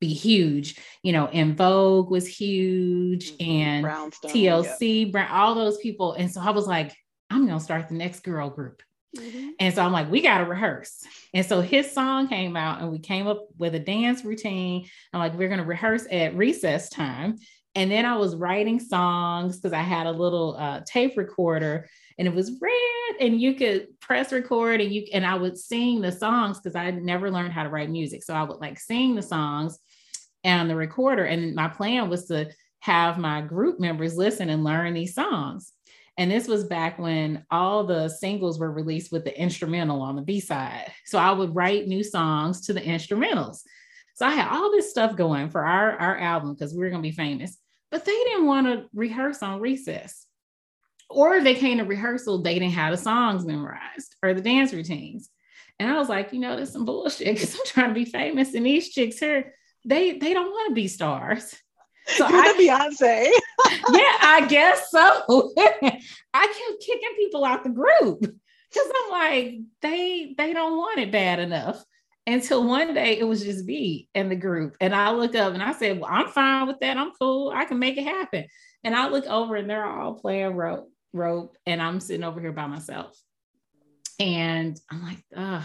Speaker 2: be huge you know En Vogue was huge mm-hmm. and Brownstone, tlc yeah. Brown, all those people and so i was like i'm going to start the next girl group Mm-hmm. And so I'm like, we got to rehearse. And so his song came out and we came up with a dance routine. I'm like, we're going to rehearse at recess time. And then I was writing songs because I had a little uh, tape recorder and it was red and you could press record and you and I would sing the songs because I never learned how to write music. So I would like sing the songs and the recorder. And my plan was to have my group members listen and learn these songs. And this was back when all the singles were released with the instrumental on the B side. So I would write new songs to the instrumentals. So I had all this stuff going for our, our album because we were going to be famous. But they didn't want to rehearse on recess. Or if they came to rehearsal, they didn't have the songs memorized or the dance routines. And I was like, you know, there's some bullshit because I'm trying to be famous. And these chicks here, they they don't want to be stars.
Speaker 3: So You're I, the Beyonce.
Speaker 2: yeah, I guess so. I kept kicking people out the group because I'm like, they they don't want it bad enough. Until one day it was just me and the group. And I look up and I said, Well, I'm fine with that. I'm cool. I can make it happen. And I look over and they're all playing rope, rope, and I'm sitting over here by myself. And I'm like, ugh,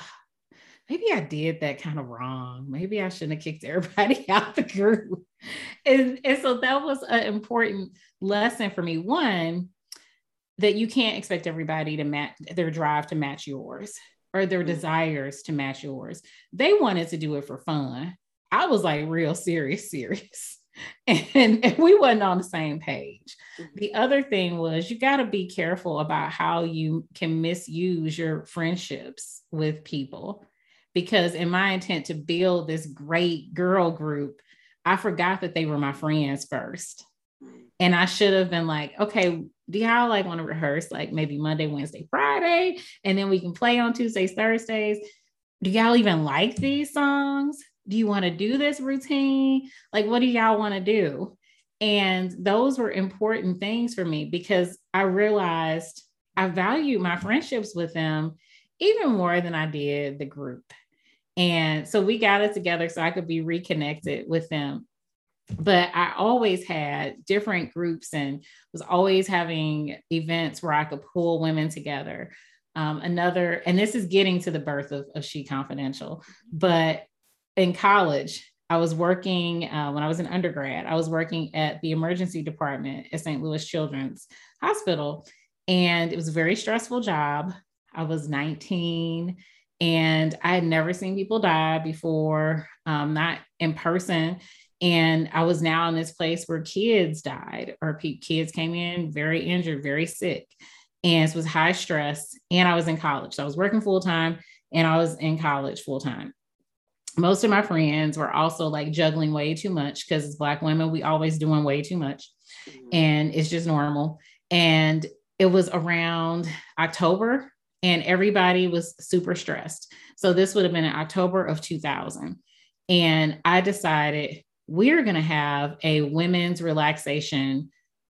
Speaker 2: maybe I did that kind of wrong. Maybe I shouldn't have kicked everybody out the group. And, and so that was an important lesson for me. One, that you can't expect everybody to match their drive to match yours or their mm-hmm. desires to match yours. They wanted to do it for fun. I was like real serious, serious. And, and we wasn't on the same page. Mm-hmm. The other thing was you got to be careful about how you can misuse your friendships with people because in my intent to build this great girl group, I forgot that they were my friends first. And I should have been like, okay, do y'all like want to rehearse like maybe Monday, Wednesday, Friday, and then we can play on Tuesdays, Thursdays? Do y'all even like these songs? Do you want to do this routine? Like, what do y'all want to do? And those were important things for me because I realized I valued my friendships with them even more than I did the group. And so we got it together so I could be reconnected with them. but I always had different groups and was always having events where I could pull women together. Um, another, and this is getting to the birth of, of She Confidential, but in college, I was working uh, when I was an undergrad, I was working at the emergency department at St. Louis Children's Hospital. And it was a very stressful job. I was 19 and I had never seen people die before, um, not in person. And I was now in this place where kids died or pe- kids came in very injured, very sick. And it was high stress. And I was in college. So I was working full time and I was in college full time. Most of my friends were also like juggling way too much because as Black women, we always doing way too much. Mm-hmm. And it's just normal. And it was around October and everybody was super stressed. So this would have been in October of 2000. And I decided we're going to have a women's relaxation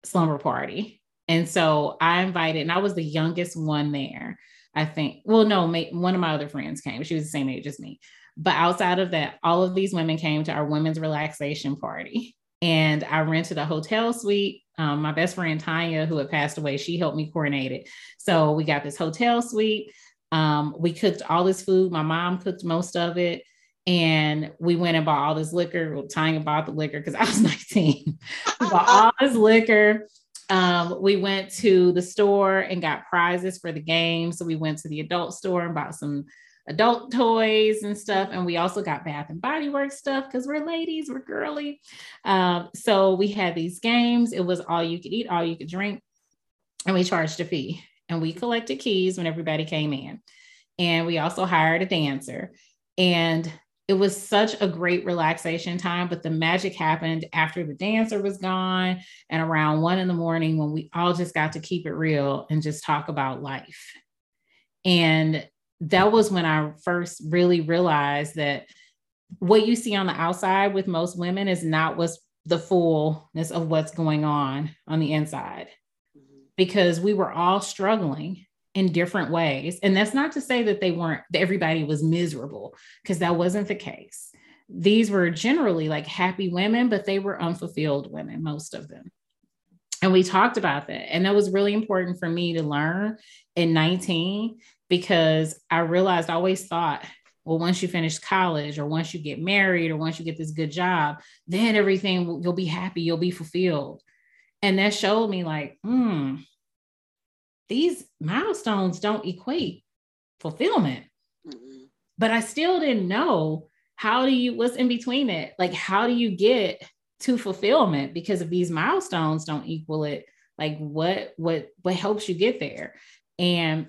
Speaker 2: slumber party. And so I invited, and I was the youngest one there. I think, well, no, one of my other friends came. She was the same age as me. But outside of that, all of these women came to our women's relaxation party. And I rented a hotel suite um, my best friend Tanya, who had passed away, she helped me coordinate it. So we got this hotel suite. Um, we cooked all this food. My mom cooked most of it. And we went and bought all this liquor. Well, Tanya bought the liquor because I was 19. we bought all this liquor. Um, we went to the store and got prizes for the game. So we went to the adult store and bought some adult toys and stuff. And we also got Bath and Body Works stuff because we're ladies, we're girly. Um, so we had these games. It was all you could eat, all you could drink, and we charged a fee. And we collected keys when everybody came in. And we also hired a dancer. And it was such a great relaxation time, but the magic happened after the dancer was gone and around one in the morning when we all just got to keep it real and just talk about life. And that was when I first really realized that what you see on the outside with most women is not what's the fullness of what's going on on the inside. Mm-hmm. because we were all struggling in different ways. And that's not to say that they weren't that everybody was miserable because that wasn't the case. These were generally like happy women but they were unfulfilled women most of them. And we talked about that. And that was really important for me to learn in 19 because I realized I always thought, well, once you finish college or once you get married or once you get this good job, then everything you'll be happy, you'll be fulfilled. And that showed me like, hmm, these milestones don't equate fulfillment. Mm-hmm. But I still didn't know how do you what's in between it? Like how do you get to fulfillment because if these milestones don't equal it, like what what what helps you get there? And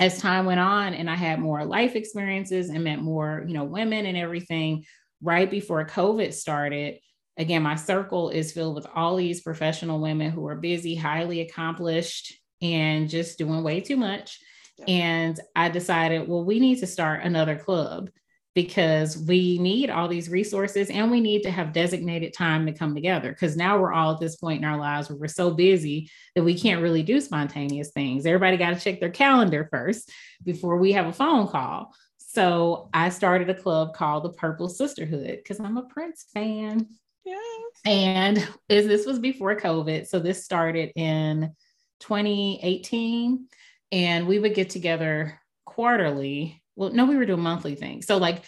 Speaker 2: as time went on and I had more life experiences and met more, you know, women and everything, right before COVID started, again, my circle is filled with all these professional women who are busy, highly accomplished, and just doing way too much. Yeah. And I decided, well, we need to start another club because we need all these resources and we need to have designated time to come together because now we're all at this point in our lives where we're so busy that we can't really do spontaneous things. Everybody got to check their calendar first before we have a phone call. So I started a club called the Purple Sisterhood because I'm a Prince fan. Yes. And this was before COVID. So this started in 2018 and we would get together quarterly well, no, we were doing monthly things. So like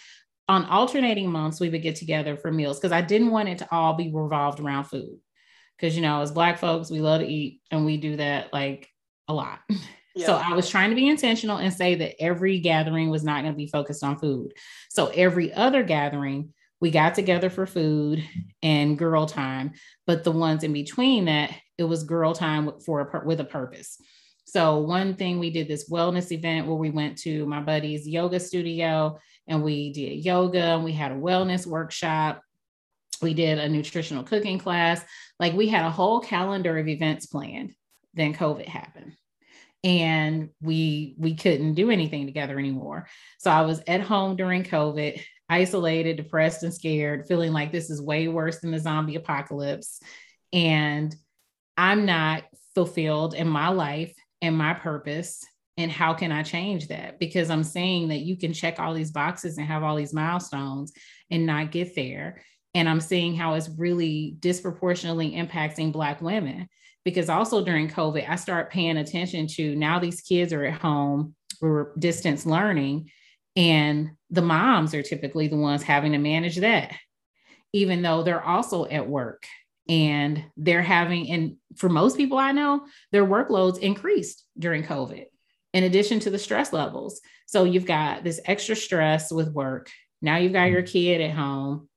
Speaker 2: on alternating months, we would get together for meals because I didn't want it to all be revolved around food. Because you know, as black folks, we love to eat and we do that like a lot. Yeah. So I was trying to be intentional and say that every gathering was not going to be focused on food. So every other gathering, we got together for food and girl time, but the ones in between that, it was girl time for a with a purpose. So, one thing we did this wellness event where we went to my buddy's yoga studio and we did yoga and we had a wellness workshop. We did a nutritional cooking class. Like, we had a whole calendar of events planned. Then COVID happened and we we couldn't do anything together anymore. So I was at home during COVID, isolated, depressed and scared, feeling like this is way worse than the zombie apocalypse and I'm not fulfilled in my life and my purpose and how can I change that? Because I'm saying that you can check all these boxes and have all these milestones and not get there. And I'm seeing how it's really disproportionately impacting Black women. Because also during COVID, I start paying attention to now these kids are at home, we're distance learning, and the moms are typically the ones having to manage that, even though they're also at work and they're having, and for most people I know, their workloads increased during COVID, in addition to the stress levels. So you've got this extra stress with work. Now you've got your kid at home.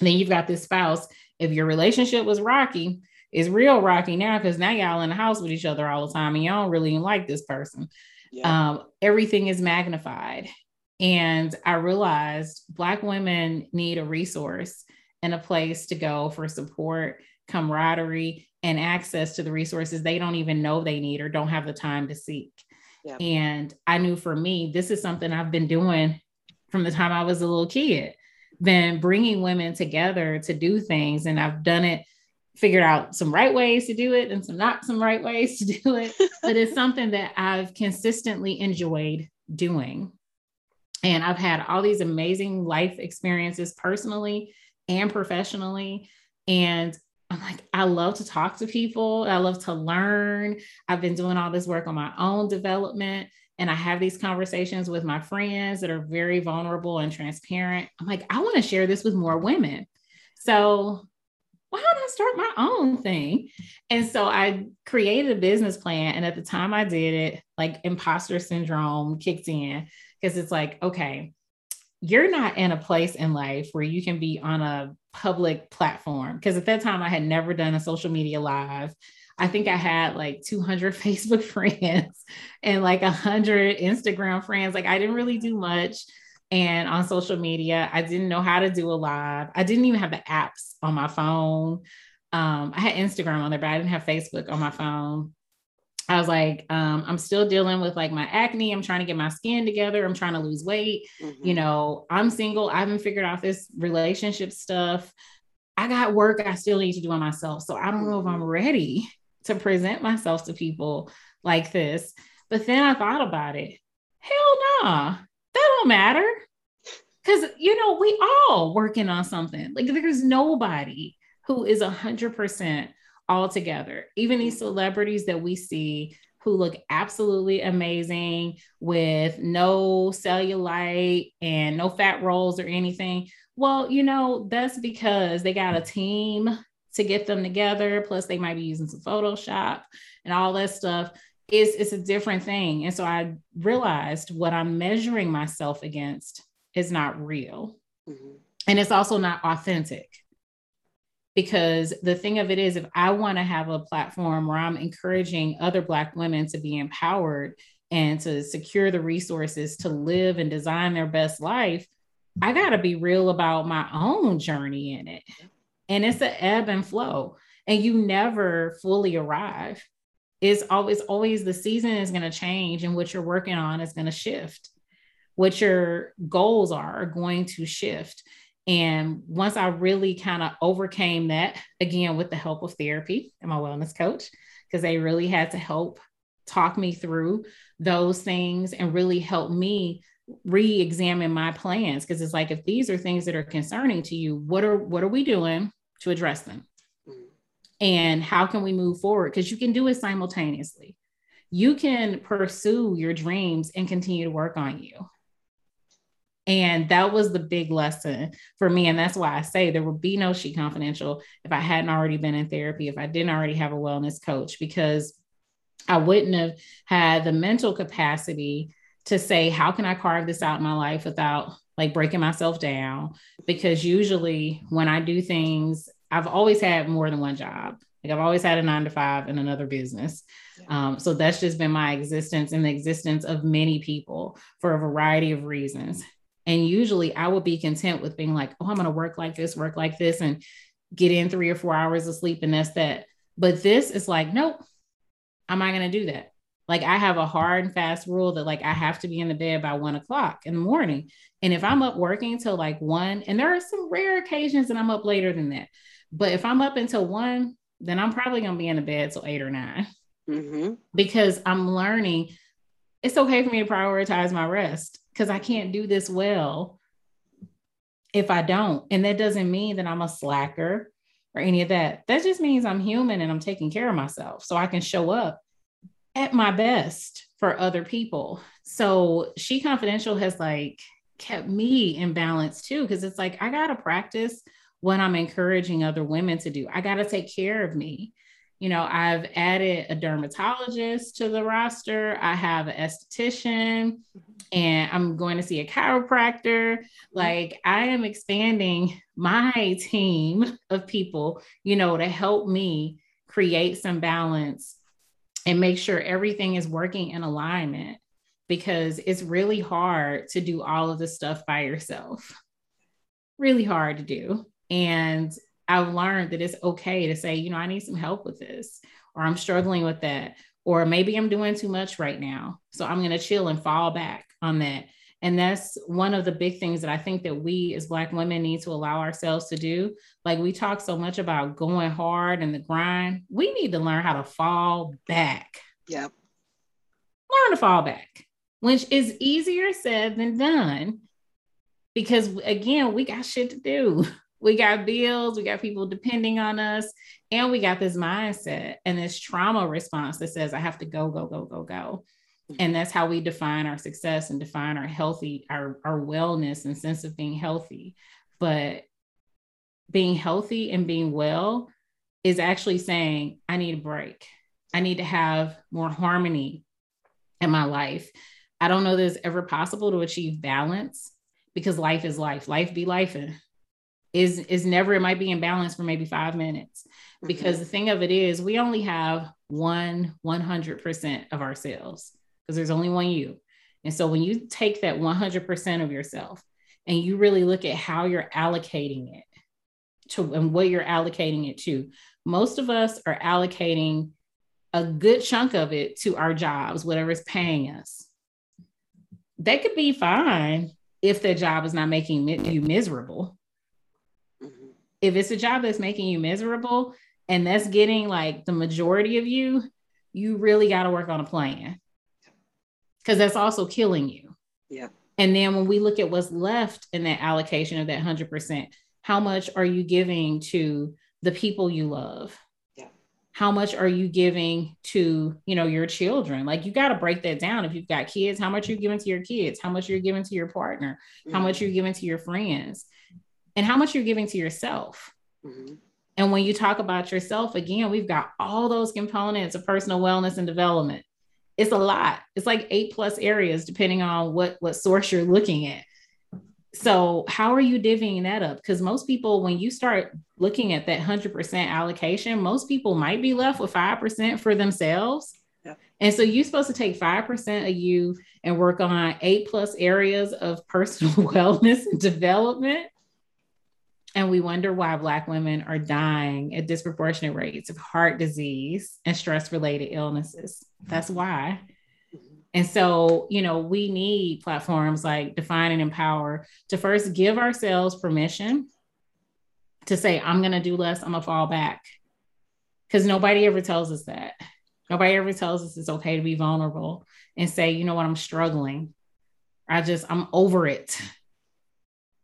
Speaker 2: Then you've got this spouse. If your relationship was rocky, it's real rocky now because now y'all in the house with each other all the time and y'all don't really like this person. Yeah. Um, everything is magnified. And I realized Black women need a resource and a place to go for support, camaraderie, and access to the resources they don't even know they need or don't have the time to seek. And I knew for me, this is something I've been doing from the time I was a little kid, been bringing women together to do things. And I've done it, figured out some right ways to do it and some not some right ways to do it. but it's something that I've consistently enjoyed doing. And I've had all these amazing life experiences personally and professionally. And I'm like, I love to talk to people. I love to learn. I've been doing all this work on my own development. And I have these conversations with my friends that are very vulnerable and transparent. I'm like, I want to share this with more women. So why don't I start my own thing? And so I created a business plan. And at the time I did it, like imposter syndrome kicked in because it's like, okay, you're not in a place in life where you can be on a public platform. Because at that time, I had never done a social media live. I think I had like 200 Facebook friends and like 100 Instagram friends. Like I didn't really do much. And on social media, I didn't know how to do a live. I didn't even have the apps on my phone. Um, I had Instagram on there, but I didn't have Facebook on my phone. I was like, um, I'm still dealing with like my acne. I'm trying to get my skin together. I'm trying to lose weight. Mm-hmm. You know, I'm single. I haven't figured out this relationship stuff. I got work I still need to do on myself. So I don't know if I'm mm-hmm. ready to present myself to people like this. But then I thought about it. Hell nah, that don't matter. Cause you know, we all working on something. Like there's nobody who is a hundred percent all together. Even these celebrities that we see who look absolutely amazing with no cellulite and no fat rolls or anything. Well, you know, that's because they got a team to get them together. Plus, they might be using some Photoshop and all that stuff. It's, it's a different thing. And so I realized what I'm measuring myself against is not real. Mm-hmm. And it's also not authentic because the thing of it is if i want to have a platform where i'm encouraging other black women to be empowered and to secure the resources to live and design their best life i got to be real about my own journey in it. And it's an ebb and flow and you never fully arrive. It's always always the season is going to change and what you're working on is going to shift. What your goals are, are going to shift and once I really kind of overcame that, again, with the help of therapy and my wellness coach, because they really had to help talk me through those things and really help me re-examine my plans. Because it's like if these are things that are concerning to you what are what are we doing to address them? And how can we move forward? Because you can do it simultaneously. You can pursue your dreams and continue to work on you and that was the big lesson for me. And that's why I say there would be no She Confidential if I hadn't already been in therapy, if I didn't already have a wellness coach, because I wouldn't have had the mental capacity to say, how can I carve this out in my life without like breaking myself down? Because usually when I do things, I've always had more than one job. Like I've always had a nine to five and another business. Um, so that's just been my existence and the existence of many people for a variety of reasons. And usually I would be content with being like, oh, I'm going to work like this, work like this, and get in three or four hours of sleep, and that's that. But this is like, nope, I'm not going to do that. Like I have a hard and fast rule that like I have to be in the bed by one o'clock in the morning. And if I'm up working till like one, and there are some rare occasions that I'm up later than that. But if I'm up until one, then I'm probably going to be in the bed till eight or 9 mm-hmm. because I'm learning it's okay for me to prioritize my rest because I can't do this well if I don't. And that doesn't mean that I'm a slacker or any of that. That just means I'm human and I'm taking care of myself so I can show up at my best for other people. So She Confidential has like kept me in balance too, because it's like I got to practice what I'm encouraging other women to do. I got to take care of me. You know, I've added a dermatologist to the roster. I have an esthetician mm-hmm. and I'm going to see a chiropractor. Mm-hmm. Like, I am expanding my team of people, you know, to help me create some balance and make sure everything is working in alignment because it's really hard to do all of this stuff by yourself. Really hard to do. And I've learned that it's okay to say, you know, I need some help with this, or I'm struggling with that, or maybe I'm doing too much right now. So I'm going to chill and fall back on that. And that's one of the big things that I think that we as Black women need to allow ourselves to do. Like we talk so much about going hard and the grind, we need to learn how to fall back.
Speaker 3: Yep.
Speaker 2: Learn to fall back, which is easier said than done. Because again, we got shit to do. We got bills, we got people depending on us, and we got this mindset and this trauma response that says, I have to go, go, go, go, go. Mm-hmm. And that's how we define our success and define our healthy, our, our wellness and sense of being healthy. But being healthy and being well is actually saying, I need a break. I need to have more harmony in my life. I don't know that it's ever possible to achieve balance because life is life. Life be life is is never it might be in balance for maybe five minutes. Because mm-hmm. the thing of it is we only have one 100% of ourselves because there's only one you. And so when you take that 100% of yourself and you really look at how you're allocating it to and what you're allocating it to most of us are allocating a good chunk of it to our jobs whatever is paying us. That could be fine if that job is not making you miserable if it's a job that's making you miserable and that's getting like the majority of you, you really got to work on a plan because that's also killing you.
Speaker 3: Yeah.
Speaker 2: And then when we look at what's left in that allocation of that 100%, how much are you giving to the people you love?
Speaker 3: Yeah.
Speaker 2: How much are you giving to, you know, your children? Like you got to break that down. If you've got kids, how much you're giving to your kids, how much you're giving to your partner, mm-hmm. how much you're giving to your friends and how much you're giving to yourself. Mm-hmm. And when you talk about yourself, again, we've got all those components of personal wellness and development. It's a lot. It's like eight plus areas, depending on what what source you're looking at. So, how are you divvying that up? Because most people, when you start looking at that 100% allocation, most people might be left with 5% for themselves. Yeah. And so, you're supposed to take 5% of you and work on eight plus areas of personal wellness and development and we wonder why Black women are dying at disproportionate rates of heart disease and stress related illnesses. That's mm-hmm. why. And so, you know, we need platforms like Define and Empower to first give ourselves permission to say, I'm going to do less, I'm going to fall back. Because nobody ever tells us that. Nobody ever tells us it's okay to be vulnerable and say, you know what, I'm struggling. I just, I'm over it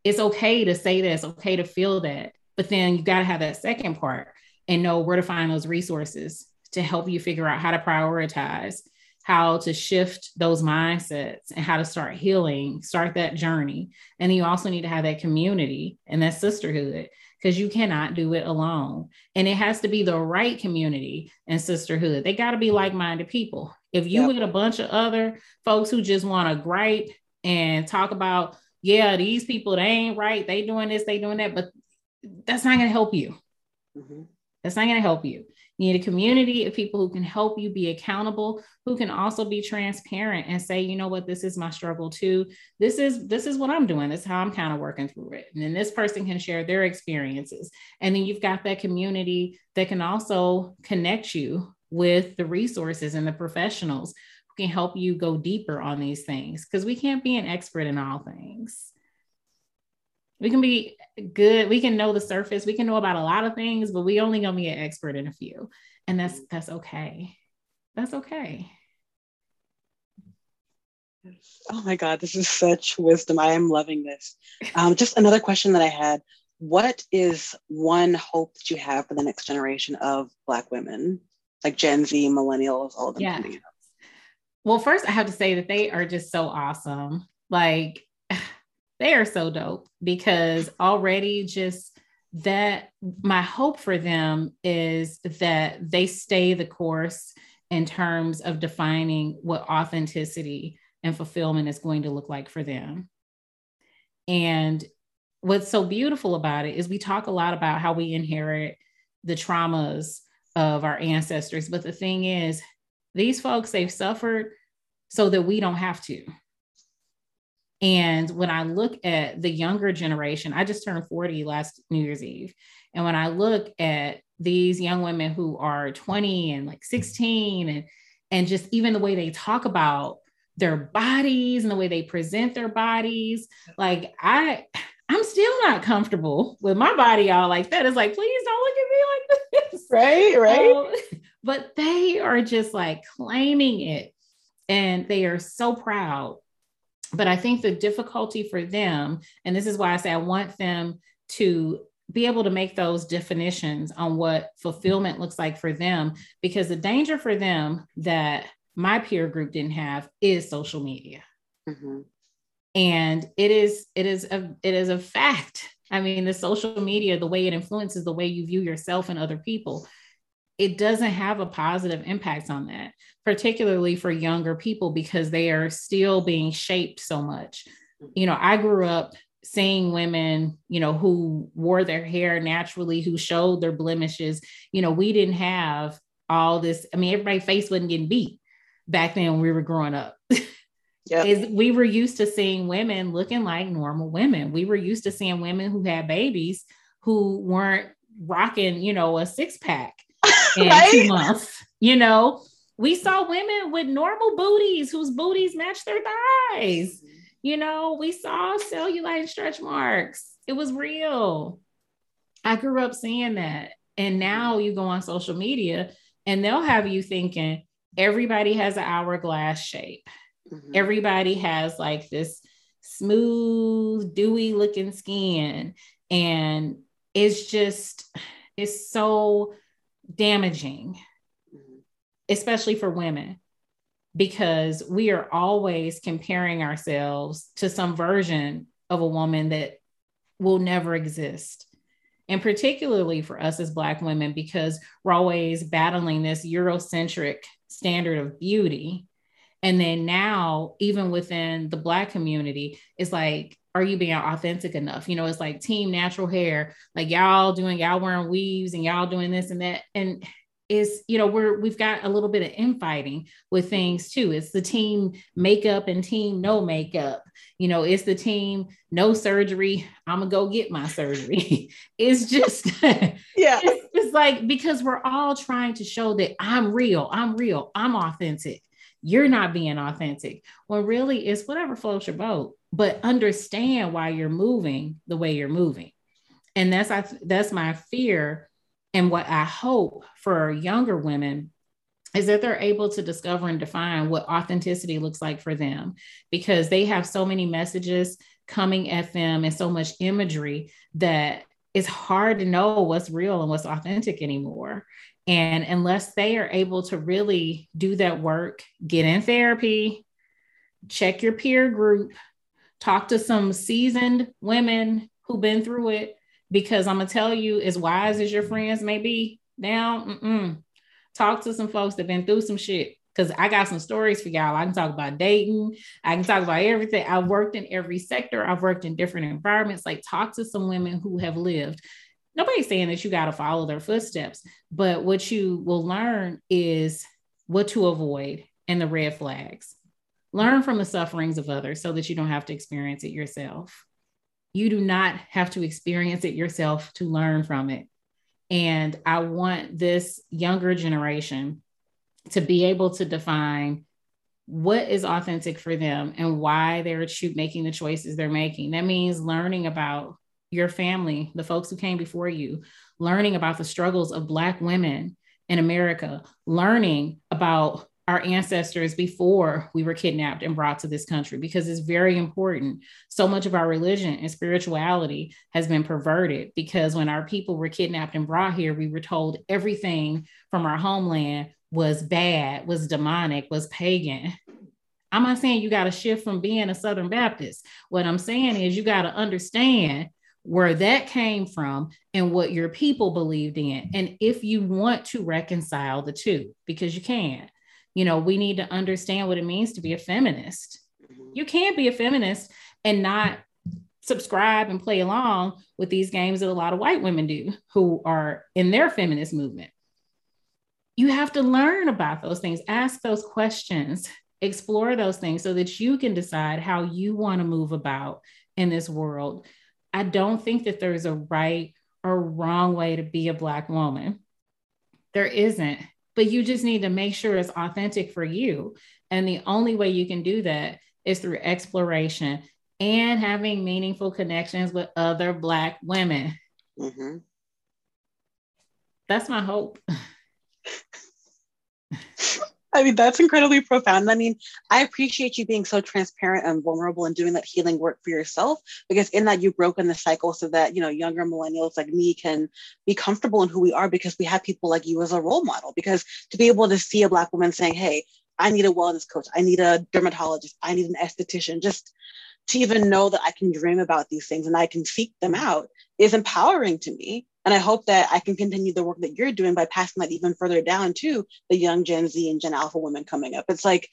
Speaker 2: it's okay to say that, it's okay to feel that. But then you got to have that second part and know where to find those resources to help you figure out how to prioritize, how to shift those mindsets, and how to start healing, start that journey. And then you also need to have that community and that sisterhood because you cannot do it alone. And it has to be the right community and sisterhood. They got to be like minded people. If you yep. get a bunch of other folks who just want to gripe and talk about yeah, these people, they ain't right. They doing this, they doing that, but that's not going to help you. Mm-hmm. That's not going to help you. You need a community of people who can help you be accountable, who can also be transparent and say, you know what, this is my struggle too. This is this is what I'm doing. This is how I'm kind of working through it. And then this person can share their experiences. And then you've got that community that can also connect you with the resources and the professionals can help you go deeper on these things because we can't be an expert in all things. We can be good, we can know the surface, we can know about a lot of things, but we only gonna be an expert in a few. And that's that's okay. That's okay.
Speaker 3: Oh my God, this is such wisdom. I am loving this. Um, just another question that I had. What is one hope that you have for the next generation of Black women, like Gen Z, millennials, all of them
Speaker 2: yeah. Well, first, I have to say that they are just so awesome. Like, they are so dope because already just that my hope for them is that they stay the course in terms of defining what authenticity and fulfillment is going to look like for them. And what's so beautiful about it is we talk a lot about how we inherit the traumas of our ancestors. But the thing is, these folks, they've suffered so that we don't have to. And when I look at the younger generation, I just turned 40 last New Year's Eve. And when I look at these young women who are 20 and like 16 and and just even the way they talk about their bodies and the way they present their bodies, like I I'm still not comfortable with my body all like that. It's like, please don't look at me like this.
Speaker 3: Right, right.
Speaker 2: But they are just like claiming it and they are so proud but I think the difficulty for them, and this is why I say I want them to be able to make those definitions on what fulfillment looks like for them, because the danger for them that my peer group didn't have is social media. Mm-hmm. And it is, it is a, it is a fact. I mean, the social media, the way it influences the way you view yourself and other people, it doesn't have a positive impact on that particularly for younger people because they are still being shaped so much. You know, I grew up seeing women, you know, who wore their hair naturally, who showed their blemishes. You know, we didn't have all this. I mean, everybody's face wasn't getting beat back then when we were growing up. Yeah. Is we were used to seeing women looking like normal women. We were used to seeing women who had babies who weren't rocking, you know, a six pack in right? two months, you know, we saw women with normal booties whose booties match their thighs. You know, we saw cellulite stretch marks. It was real. I grew up seeing that. And now you go on social media and they'll have you thinking everybody has an hourglass shape. Mm-hmm. Everybody has like this smooth, dewy looking skin. And it's just, it's so damaging mm-hmm. especially for women, because we are always comparing ourselves to some version of a woman that will never exist. And particularly for us as Black women, because we're always battling this Eurocentric standard of beauty. And then now, even within the Black community, it's like, are you being authentic enough? You know, it's like team natural hair, like y'all doing, y'all wearing weaves and y'all doing this and that. And is you know we're we've got a little bit of infighting with things too. It's the team makeup and team no makeup. You know it's the team no surgery i'm gonna go get my surgery. It's just
Speaker 3: yeah.
Speaker 2: it's, it's like because we're all trying to show that i'm real i'm real i'm authentic. You're not being authentic. When really it's whatever floats your boat but understand why you're moving the way you're moving and that's I, that's my fear and what I hope for younger women is that they're able to discover and define what authenticity looks like for them because they have so many messages coming at them and so much imagery that it's hard to know what's real and what's authentic anymore. And unless they are able to really do that work, get in therapy, check your peer group, talk to some seasoned women who've been through it, because I'm gonna tell you, as wise as your friends may be now, mm-mm. talk to some folks that have been through some shit. Cause I got some stories for y'all. I can talk about dating. I can talk about everything. I've worked in every sector. I've worked in different environments. Like talk to some women who have lived. Nobody's saying that you got to follow their footsteps, but what you will learn is what to avoid and the red flags. Learn from the sufferings of others so that you don't have to experience it yourself you do not have to experience it yourself to learn from it. And I want this younger generation to be able to define what is authentic for them and why they're making the choices they're making. That means learning about your family, the folks who came before you, learning about the struggles of Black women in America, learning about our ancestors before we were kidnapped and brought to this country because it's very important. So much of our religion and spirituality has been perverted because when our people were kidnapped and brought here, we were told everything from our homeland was bad, was demonic, was pagan. I'm not saying you got to shift from being a Southern Baptist. What I'm saying is you got to understand where that came from and what your people believed in. And if you want to reconcile the two, because you can, you know, we need to understand what it means to be a feminist. Mm-hmm. You can't be a feminist and not subscribe and play along with these games that a lot of white women do who are in their feminist movement. You have to learn about those things, ask those questions, explore those things so that you can decide how you want to move about in this world. I don't think that there's a right or wrong way to be a Black woman. There isn't but you just need to make sure it's authentic for you. And the only way you can do that is through exploration and having meaningful connections with other Black women. Mm-hmm. That's my hope.
Speaker 3: I mean, that's incredibly profound. I mean, I appreciate you being so transparent and vulnerable and doing that healing work for yourself because in that you've broken the cycle so that, you know, younger millennials like me can be comfortable in who we are because we have people like you as a role model. Because to be able to see a Black woman saying, hey, I need a wellness coach, I need a dermatologist, I need an esthetician, just to even know that I can dream about these things and I can seek them out is empowering to me. And I hope that I can continue the work that you're doing by passing that even further down to the young Gen Z and Gen Alpha women coming up. It's like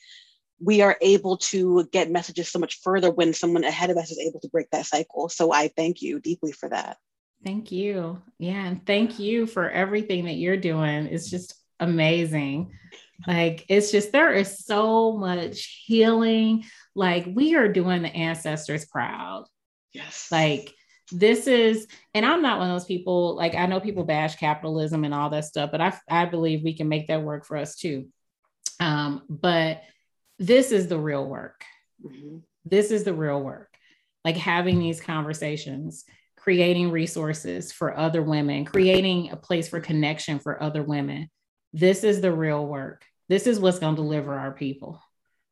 Speaker 3: we are able to get messages so much further when someone ahead of us is able to break that cycle. So I thank you deeply for that.
Speaker 2: Thank you. Yeah. And thank you for everything that you're doing. It's just amazing. Like, it's just, there is so much healing. Like, we are doing the ancestors proud.
Speaker 3: Yes.
Speaker 2: Like, this is and i'm not one of those people like i know people bash capitalism and all that stuff but i i believe we can make that work for us too. Um but this is the real work. Mm-hmm. this is the real work. Like having these conversations creating resources for other women creating a place for connection for other women. This is the real work. This is what's going to deliver our people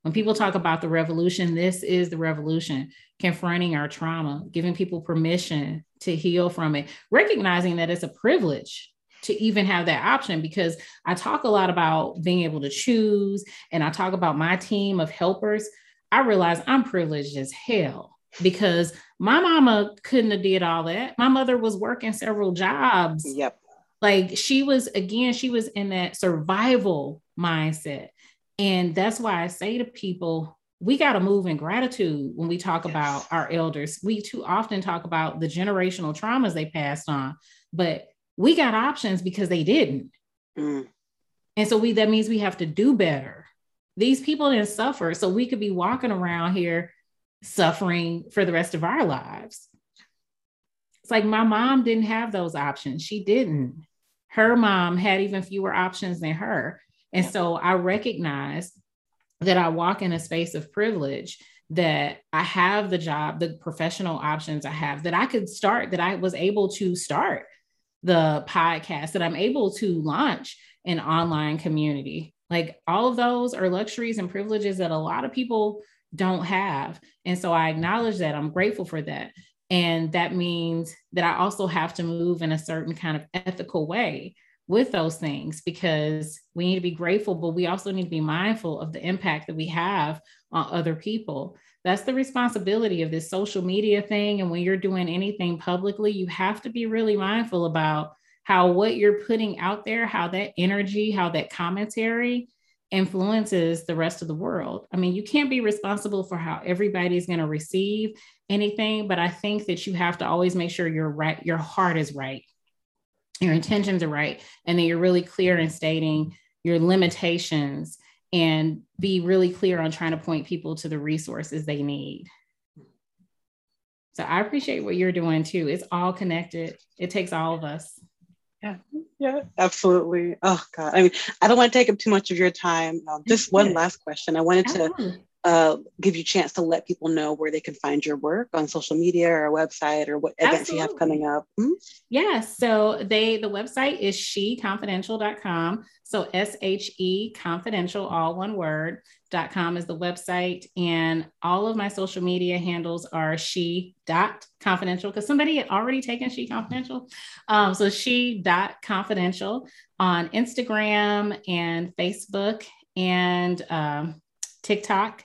Speaker 2: when people talk about the revolution, this is the revolution confronting our trauma, giving people permission to heal from it, recognizing that it's a privilege to even have that option because I talk a lot about being able to choose and I talk about my team of helpers. I realize I'm privileged as hell because my mama couldn't have did all that. My mother was working several jobs.
Speaker 3: Yep.
Speaker 2: Like she was again, she was in that survival mindset. And that's why I say to people, we got to move in gratitude when we talk yes. about our elders. We too often talk about the generational traumas they passed on, but we got options because they didn't. Mm. And so we that means we have to do better. These people didn't suffer, so we could be walking around here suffering for the rest of our lives. It's like my mom didn't have those options. She didn't. Her mom had even fewer options than her. And so I recognize that I walk in a space of privilege, that I have the job, the professional options I have, that I could start, that I was able to start the podcast, that I'm able to launch an online community. Like all of those are luxuries and privileges that a lot of people don't have. And so I acknowledge that. I'm grateful for that. And that means that I also have to move in a certain kind of ethical way with those things because we need to be grateful, but we also need to be mindful of the impact that we have on other people. That's the responsibility of this social media thing. And when you're doing anything publicly, you have to be really mindful about how what you're putting out there, how that energy, how that commentary influences the rest of the world. I mean, you can't be responsible for how everybody's going to receive anything, but I think that you have to always make sure your right, your heart is right your intentions are right and then you're really clear in stating your limitations and be really clear on trying to point people to the resources they need. So i appreciate what you're doing too. It's all connected. It takes all of us.
Speaker 3: Yeah. Yeah absolutely. Oh god. I mean i don't want to take up too much of your time. Um, just one last question. I wanted to uh, give you a chance to let people know where they can find your work on social media or a website or what events Absolutely. you have coming up.
Speaker 2: Mm-hmm. Yeah, so they the website is sheconfidential.com. So S H E confidential, all one word. Dot com is the website, and all of my social media handles are she dot confidential because somebody had already taken she confidential. Um, so she dot confidential on Instagram and Facebook and um, TikTok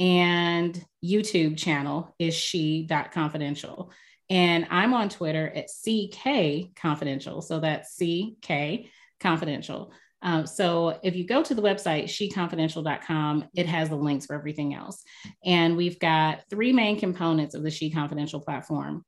Speaker 2: and YouTube channel is she.confidential. And I'm on Twitter at CK Confidential. So that's CK Confidential. Um, so if you go to the website, sheconfidential.com, it has the links for everything else. And we've got three main components of the She Confidential platform.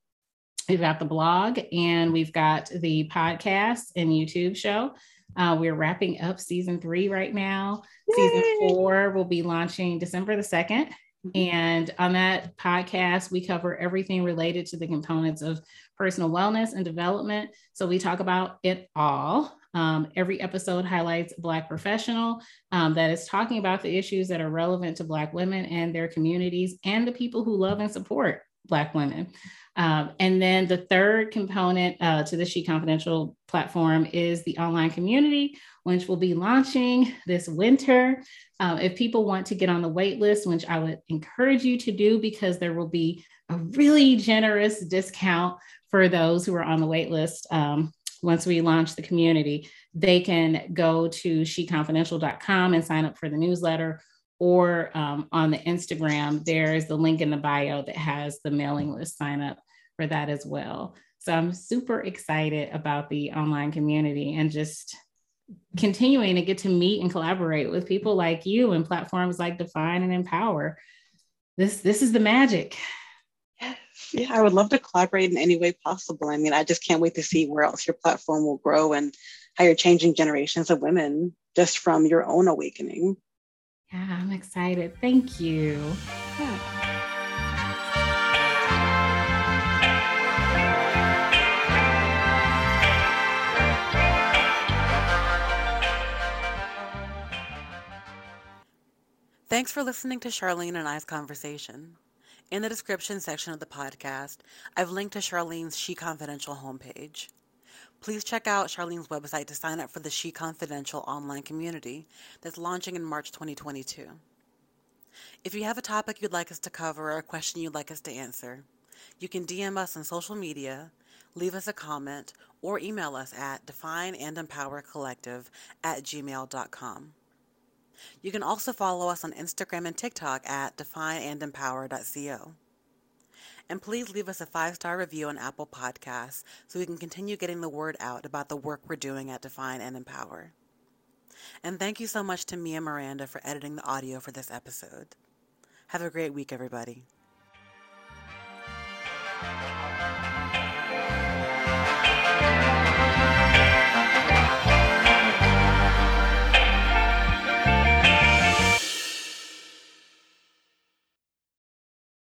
Speaker 2: We've got the blog and we've got the podcast and YouTube show. Uh, we're wrapping up season three right now. Yay. Season four will be launching December the 2nd. Mm-hmm. And on that podcast, we cover everything related to the components of personal wellness and development. So we talk about it all. Um, every episode highlights a Black professional um, that is talking about the issues that are relevant to Black women and their communities and the people who love and support Black women. Um, and then the third component uh, to the She Confidential platform is the online community, which will be launching this winter. Um, if people want to get on the wait list, which I would encourage you to do because there will be a really generous discount for those who are on the wait list um, once we launch the community, they can go to sheconfidential.com and sign up for the newsletter or um, on the Instagram, there's the link in the bio that has the mailing list sign up for that as well. So I'm super excited about the online community and just continuing to get to meet and collaborate with people like you and platforms like Define and Empower. This this is the magic.
Speaker 3: Yeah, I would love to collaborate in any way possible. I mean, I just can't wait to see where else your platform will grow and how you're changing generations of women just from your own awakening.
Speaker 2: Yeah, I'm excited. Thank you. Yeah.
Speaker 1: Thanks for listening to Charlene and I's conversation. In the description section of the podcast, I've linked to Charlene's She Confidential homepage. Please check out Charlene's website to sign up for the She Confidential online community that's launching in March 2022. If you have a topic you'd like us to cover or a question you'd like us to answer, you can DM us on social media, leave us a comment, or email us at defineandempowercollective at gmail.com. You can also follow us on Instagram and TikTok at defineandempower.co. And please leave us a five star review on Apple Podcasts so we can continue getting the word out about the work we're doing at Define and Empower. And thank you so much to Mia Miranda for editing the audio for this episode. Have a great week, everybody.